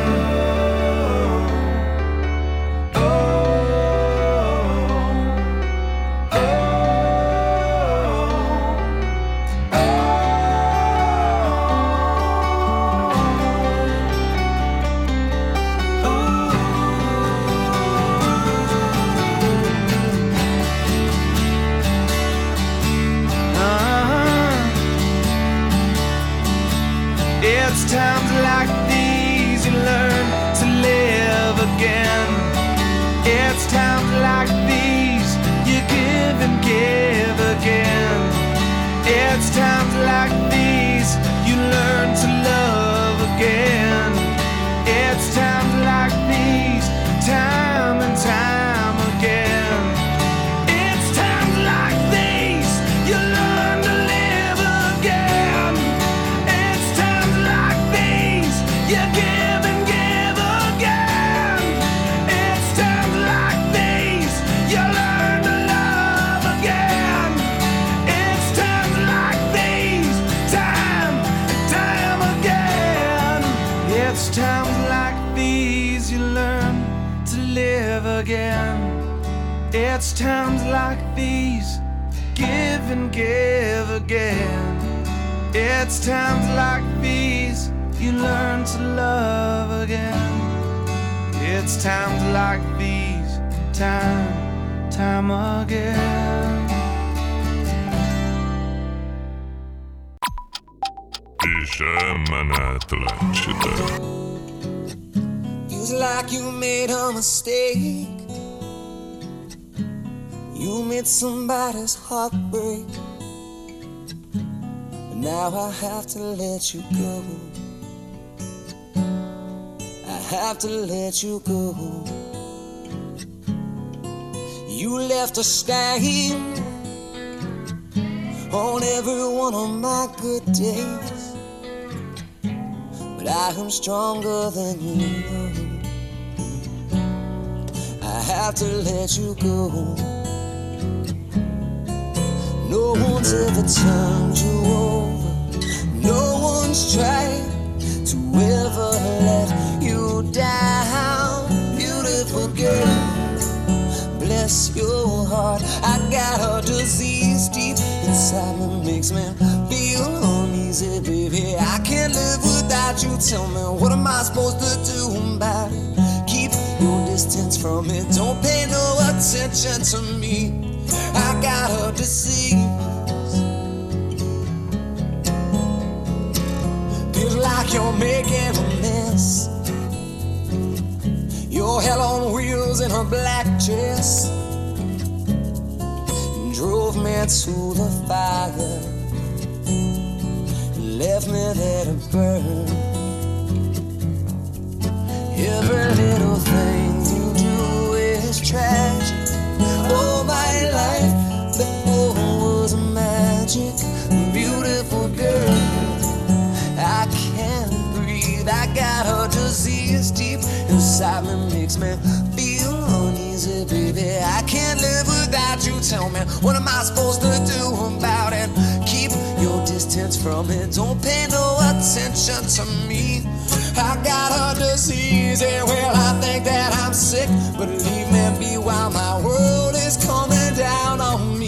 It's times like these, give and give again. It's times like these you learn to love again. It's times like these, time, time again. Pijama. Feels like you made a mistake. You made somebody's heart break. But now I have to let you go. I have to let you go. You left a stain on every one of my good days. But I am stronger than you. I have to let you go. No one's ever turned you over. No one's tried to ever let you down. Beautiful girl, bless your heart. I got a disease deep inside me, makes me feel uneasy, baby. I can't live without you. Tell me, what am I supposed to do about it? Keep your distance from it. Don't pay no attention to me. I got a disease. Feels like you're making a mess. Your hell on wheels in her black dress drove me to the fire, left me there to burn. Every little thing you do is tragic. Oh, my life was magic. Beautiful girl, I can't breathe. I got a disease deep inside me, makes me feel uneasy, baby. I can't live without you. Tell me, what am I supposed to do about it? Keep your distance from it. Don't pay no attention to me. I got a disease, yeah, well, I think that I'm sick. But leave me be while my world is coming down on me.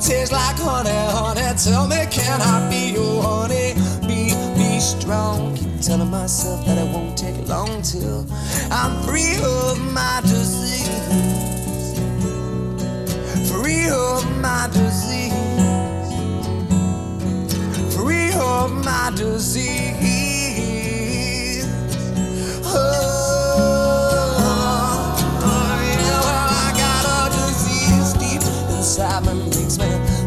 Taste like honey, honey. Tell me, can I be your honey? Be, be strong. Keep telling myself that it won't take long till I'm free of my disease. Free of my disease. Free of my disease. Oh, yeah, well,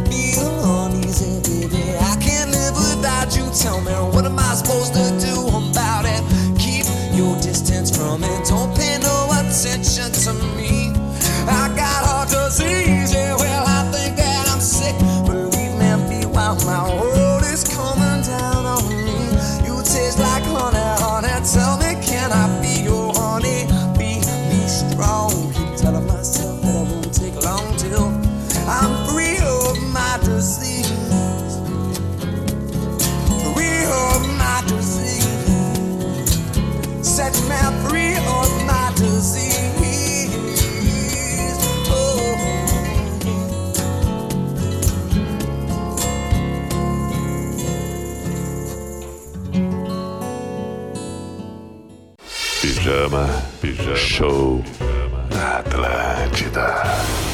Me feel uneasy, baby. I can't live without you. Tell me, what am I supposed to do about it? Keep your distance from it. Don't Pijama, pijama, show na Atlântida.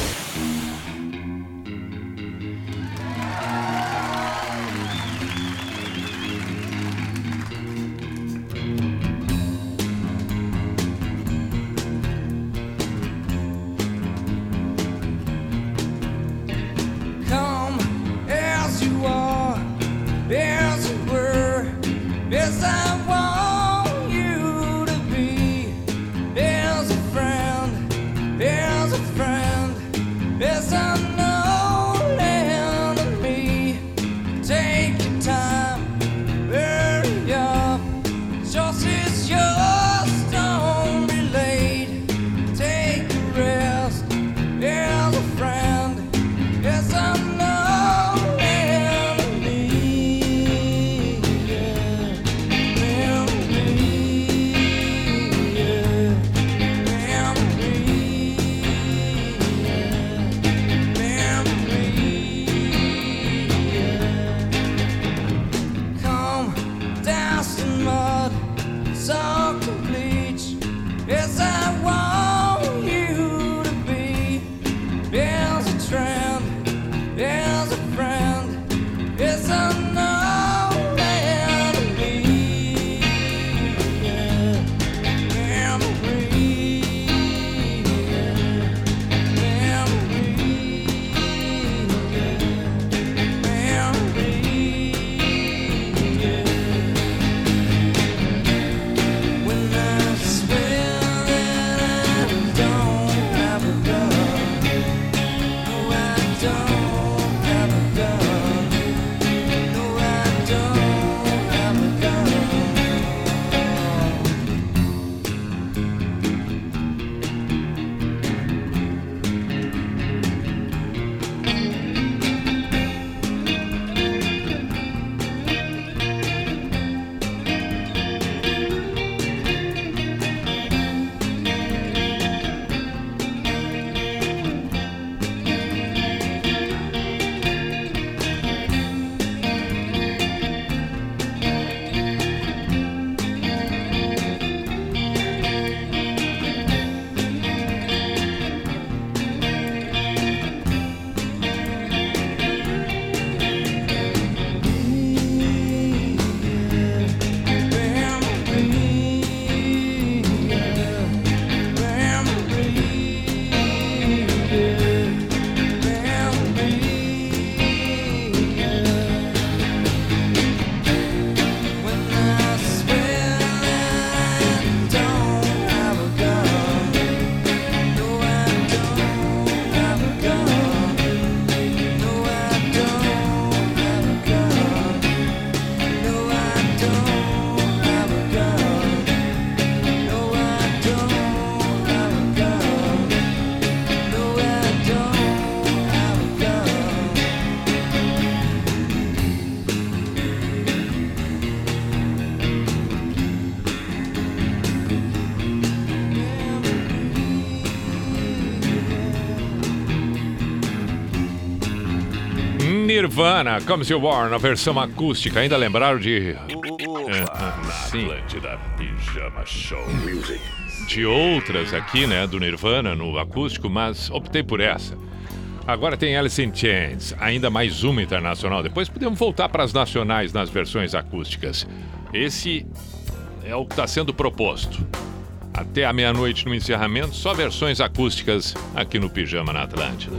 Nirvana, Comes You War, na versão acústica. Ainda lembraram de. É, Na sim. Atlântida Pijama Show Music. de outras aqui, né, do Nirvana no acústico, mas optei por essa. Agora tem Alice in Chains, ainda mais uma internacional. Depois podemos voltar para as nacionais nas versões acústicas. Esse é o que está sendo proposto. Até a meia-noite no encerramento, só versões acústicas aqui no Pijama na Atlântida.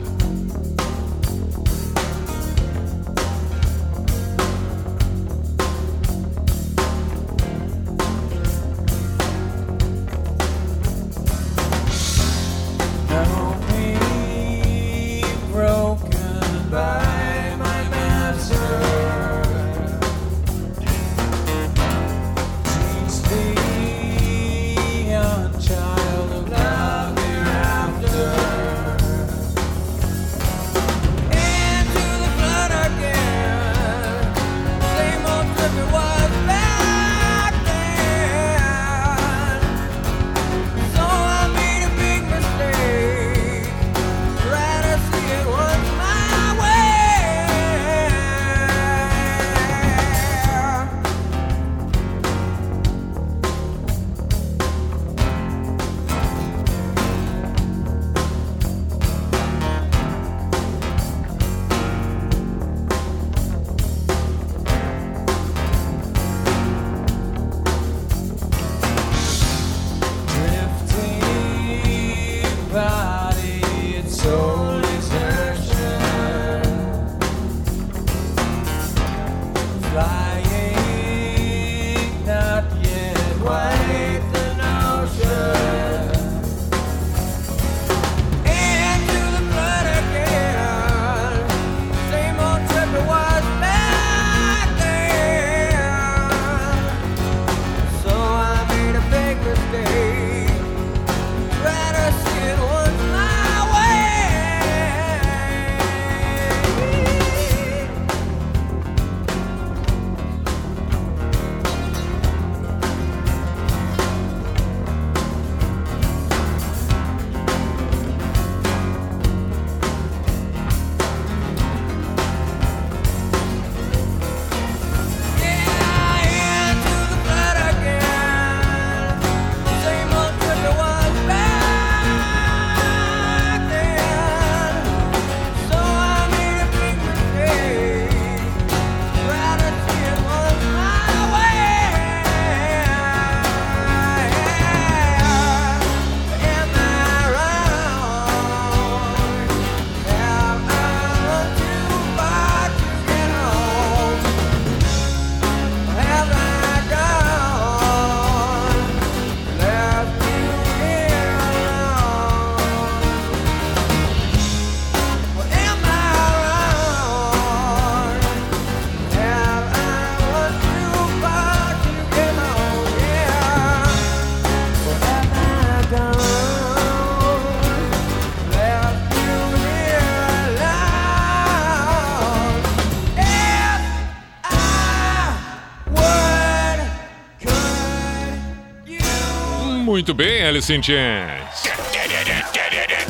Muito bem, Alice in Chains.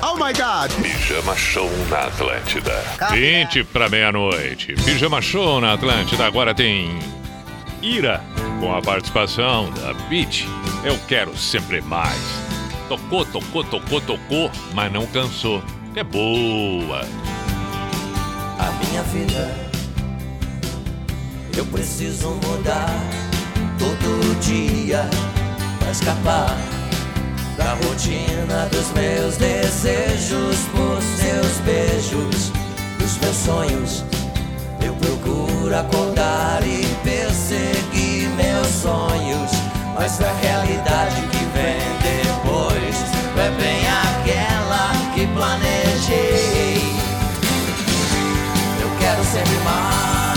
Oh my God! Pijama Show na Atlântida. 20 para meia-noite. Pijama Show na Atlântida. Agora tem Ira com a participação da Beat. Eu quero sempre mais. Tocou, tocou, tocou, tocou, mas não cansou. É boa. a minha vida. Eu preciso mudar todo dia escapar da rotina dos meus desejos por seus beijos, dos meus sonhos. Eu procuro acordar e perseguir meus sonhos, mas a realidade que vem depois é bem aquela que planejei. Eu quero sempre mais.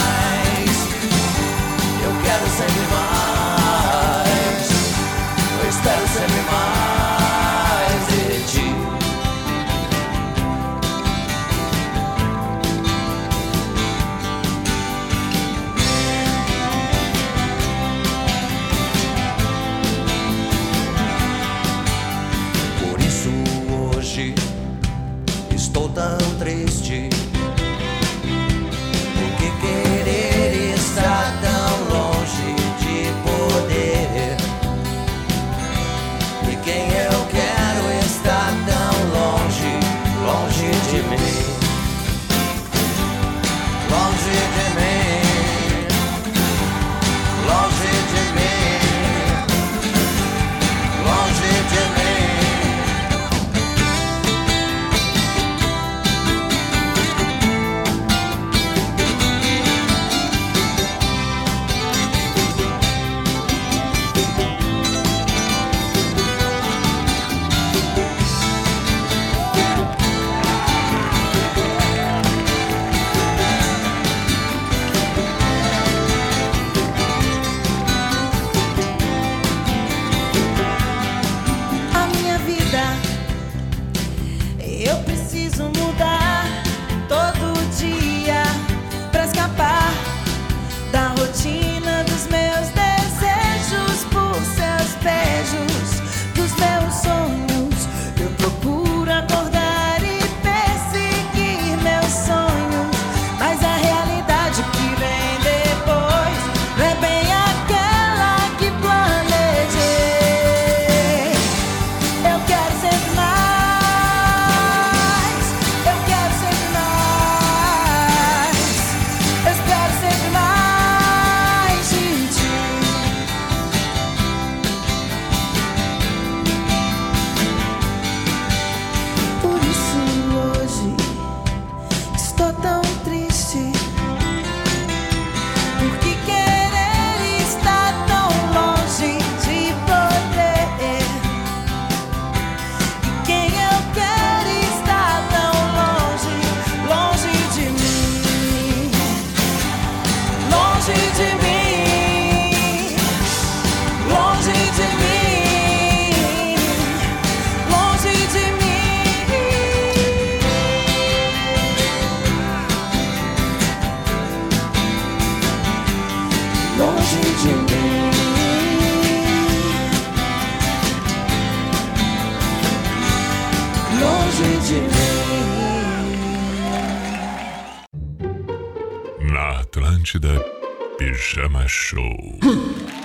Eu quero sempre Atlântida, Pijama Show.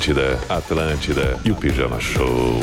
Atlântida, Atlântida e o Pijama Show.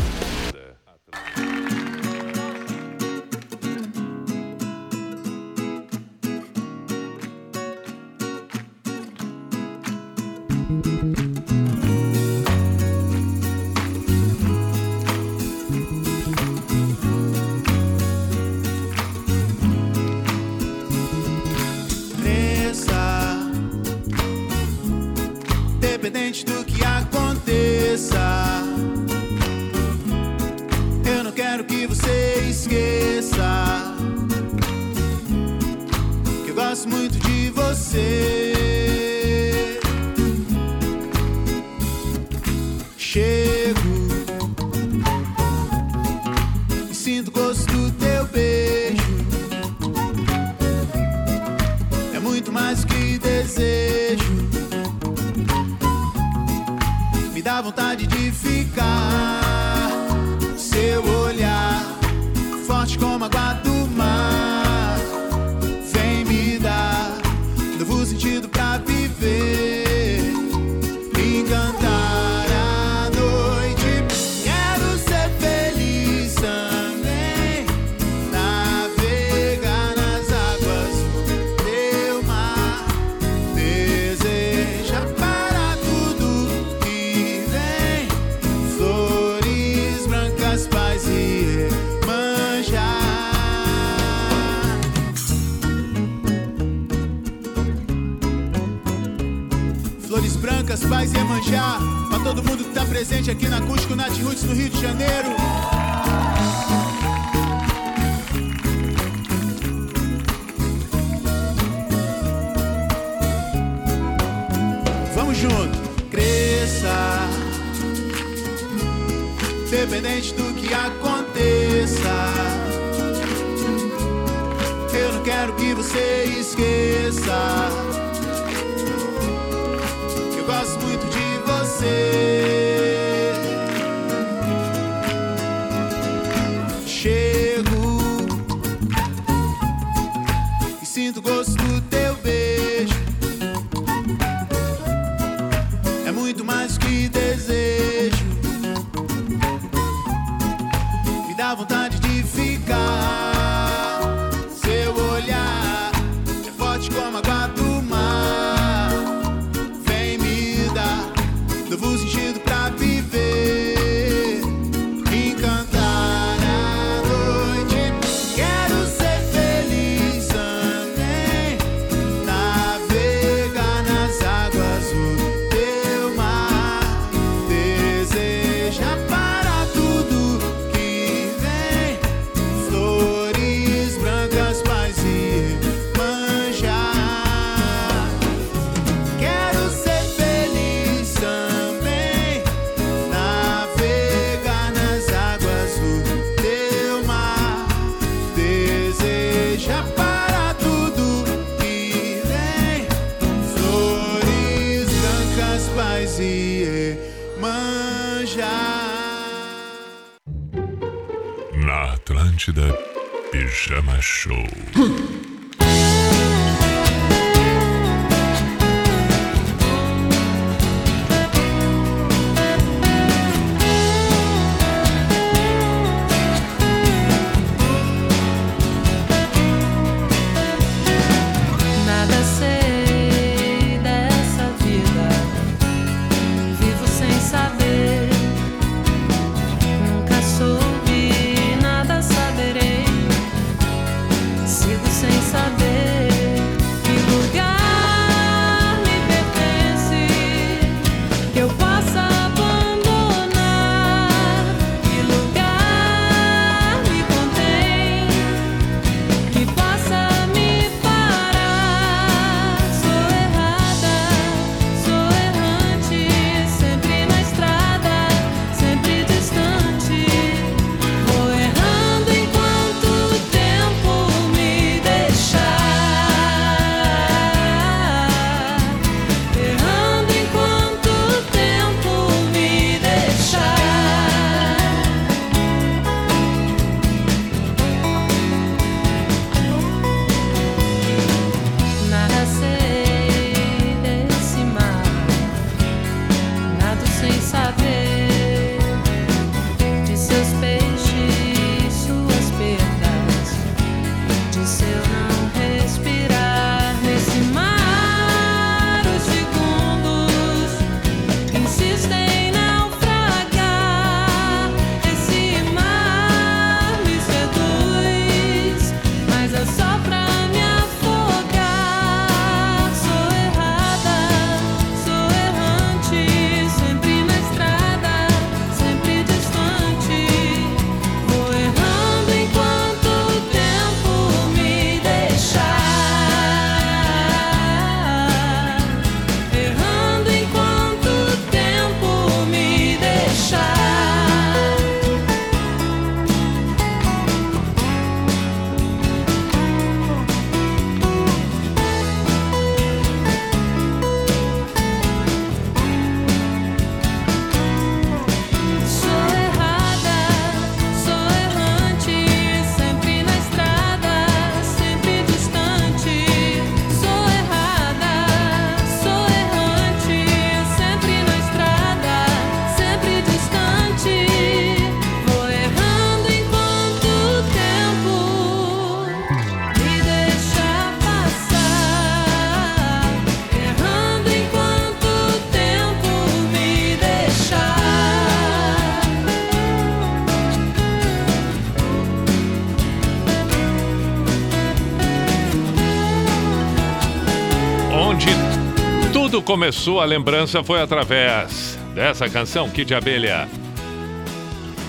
Começou a lembrança foi através dessa canção, Kid Abelha.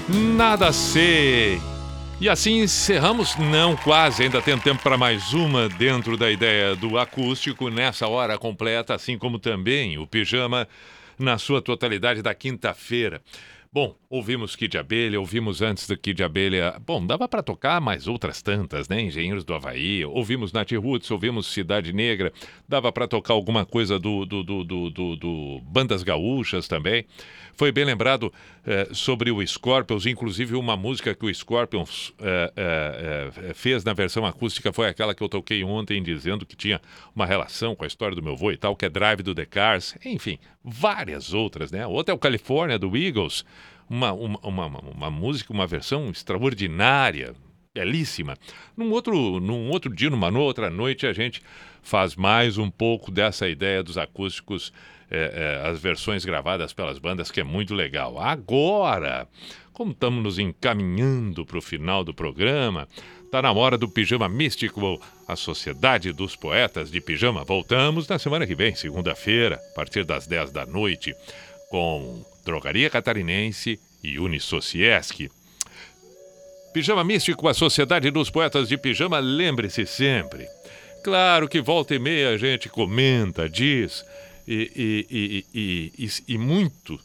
Nada sei. E assim encerramos, não quase, ainda tem tempo para mais uma dentro da ideia do acústico nessa hora completa, assim como também o pijama na sua totalidade da quinta-feira. Bom, ouvimos Kid Abelha, ouvimos antes do Kid Abelha. Bom, dava para tocar mais outras tantas, né? Engenheiros do Havaí, ouvimos Nat Roots, ouvimos Cidade Negra, dava para tocar alguma coisa do, do, do, do, do- do Bandas Gaúchas também. Foi bem lembrado eh, sobre o Scorpions, inclusive uma música que o Scorpions eh, eh, fez na versão acústica foi aquela que eu toquei ontem, dizendo que tinha uma relação com a história do meu avô e tal, que é Drive do The Cars. Enfim, várias outras, né? Outra é o California, do Eagles. Uma, uma, uma, uma música, uma versão extraordinária, belíssima. Num outro, num outro dia, numa outra noite, a gente faz mais um pouco dessa ideia dos acústicos, eh, eh, as versões gravadas pelas bandas, que é muito legal. Agora, como estamos nos encaminhando para o final do programa, está na hora do Pijama Místico, a Sociedade dos Poetas de Pijama. Voltamos na semana que vem, segunda-feira, a partir das 10 da noite, com Drogaria Catarinense e Unisociesc. Pijama Místico, a Sociedade dos Poetas de Pijama, lembre-se sempre. Claro que volta e meia a gente comenta, diz, e, e, e, e, muito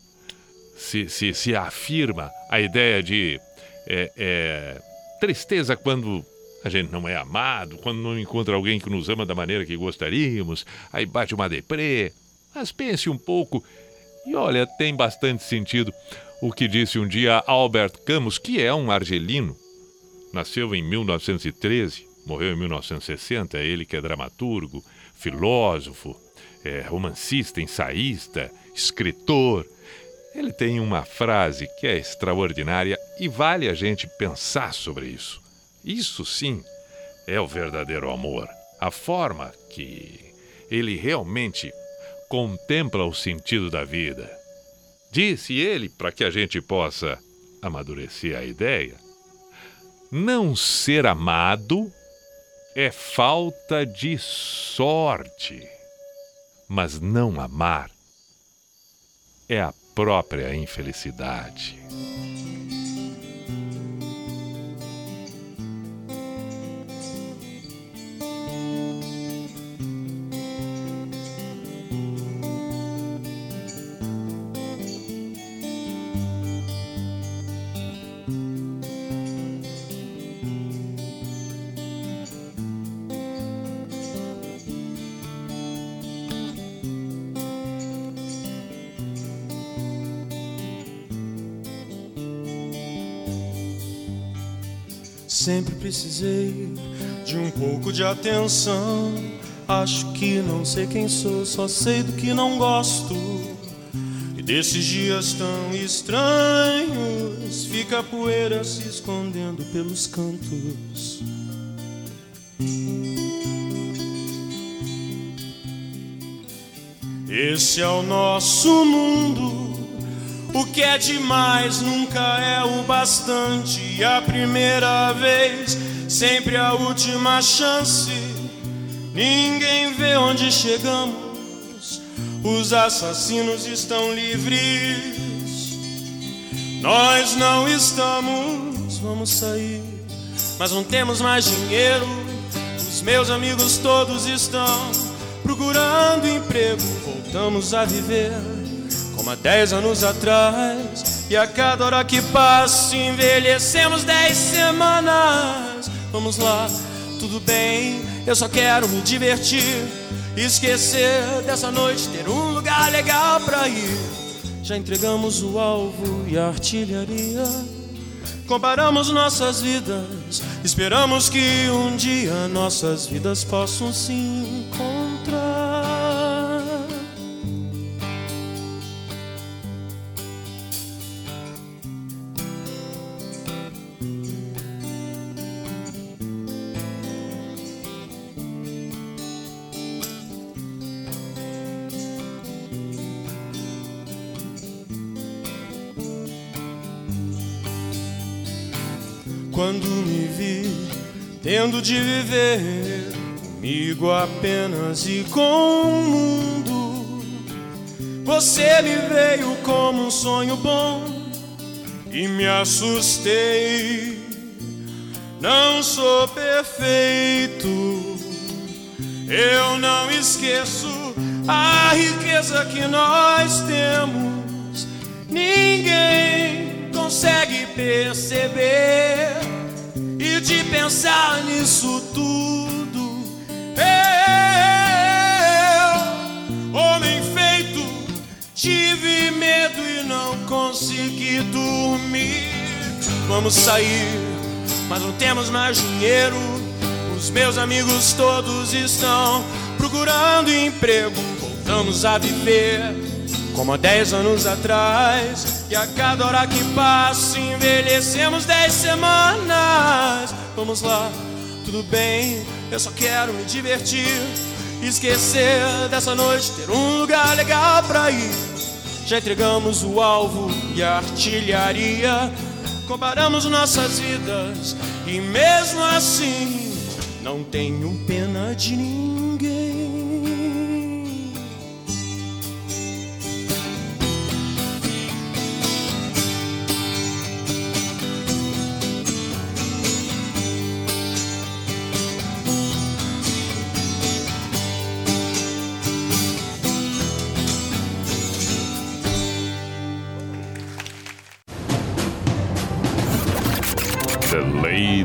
se, se, se afirma a ideia de é, é, tristeza quando a gente não é amado, quando não encontra alguém que nos ama da maneira que gostaríamos, aí bate uma deprê. Mas pense um pouco e olha, tem bastante sentido o que disse um dia Albert Camus, que é um argelino. Nasceu em 1913, morreu em 1960. É ele que é dramaturgo, filósofo, é, romancista, ensaísta, escritor. Ele tem uma frase que é extraordinária e vale a gente pensar sobre isso. Isso sim é o verdadeiro amor. A forma que ele realmente contempla o sentido da vida. Disse ele, para que a gente possa amadurecer a ideia, não ser amado é falta de sorte, mas não amar é a própria infelicidade. Sempre precisei de um pouco de atenção. Acho que não sei quem sou, só sei do que não gosto. E desses dias tão estranhos, fica a poeira se escondendo pelos cantos. Esse é o nosso mundo. O que é demais nunca é o bastante. A primeira vez, sempre a última chance. Ninguém vê onde chegamos. Os assassinos estão livres. Nós não estamos. Vamos sair, mas não temos mais dinheiro. Os meus amigos todos estão procurando emprego. Voltamos a viver como há dez anos atrás. E a cada hora que passa, envelhecemos dez semanas. Vamos lá, tudo bem, eu só quero me divertir. Esquecer dessa noite, ter um lugar legal pra ir. Já entregamos o alvo e a artilharia. Comparamos nossas vidas, esperamos que um dia nossas vidas possam se encontrar. De viver comigo apenas e com o mundo, Você me veio como um sonho bom e me assustei. Não sou perfeito, eu não esqueço a riqueza que nós temos. Ninguém consegue perceber e de pensar nisso tudo. Eu, homem feito, tive medo e não consegui dormir. Vamos sair, mas não temos mais dinheiro. Os meus amigos todos estão procurando emprego. Voltamos a viver como há dez anos atrás. E a cada hora que passa, envelhecemos dez semanas. Vamos lá, tudo bem, eu só quero me divertir. Esquecer dessa noite, ter um lugar legal pra ir. Já entregamos o alvo e a artilharia. Comparamos nossas vidas e mesmo assim não tenho pena de ninguém.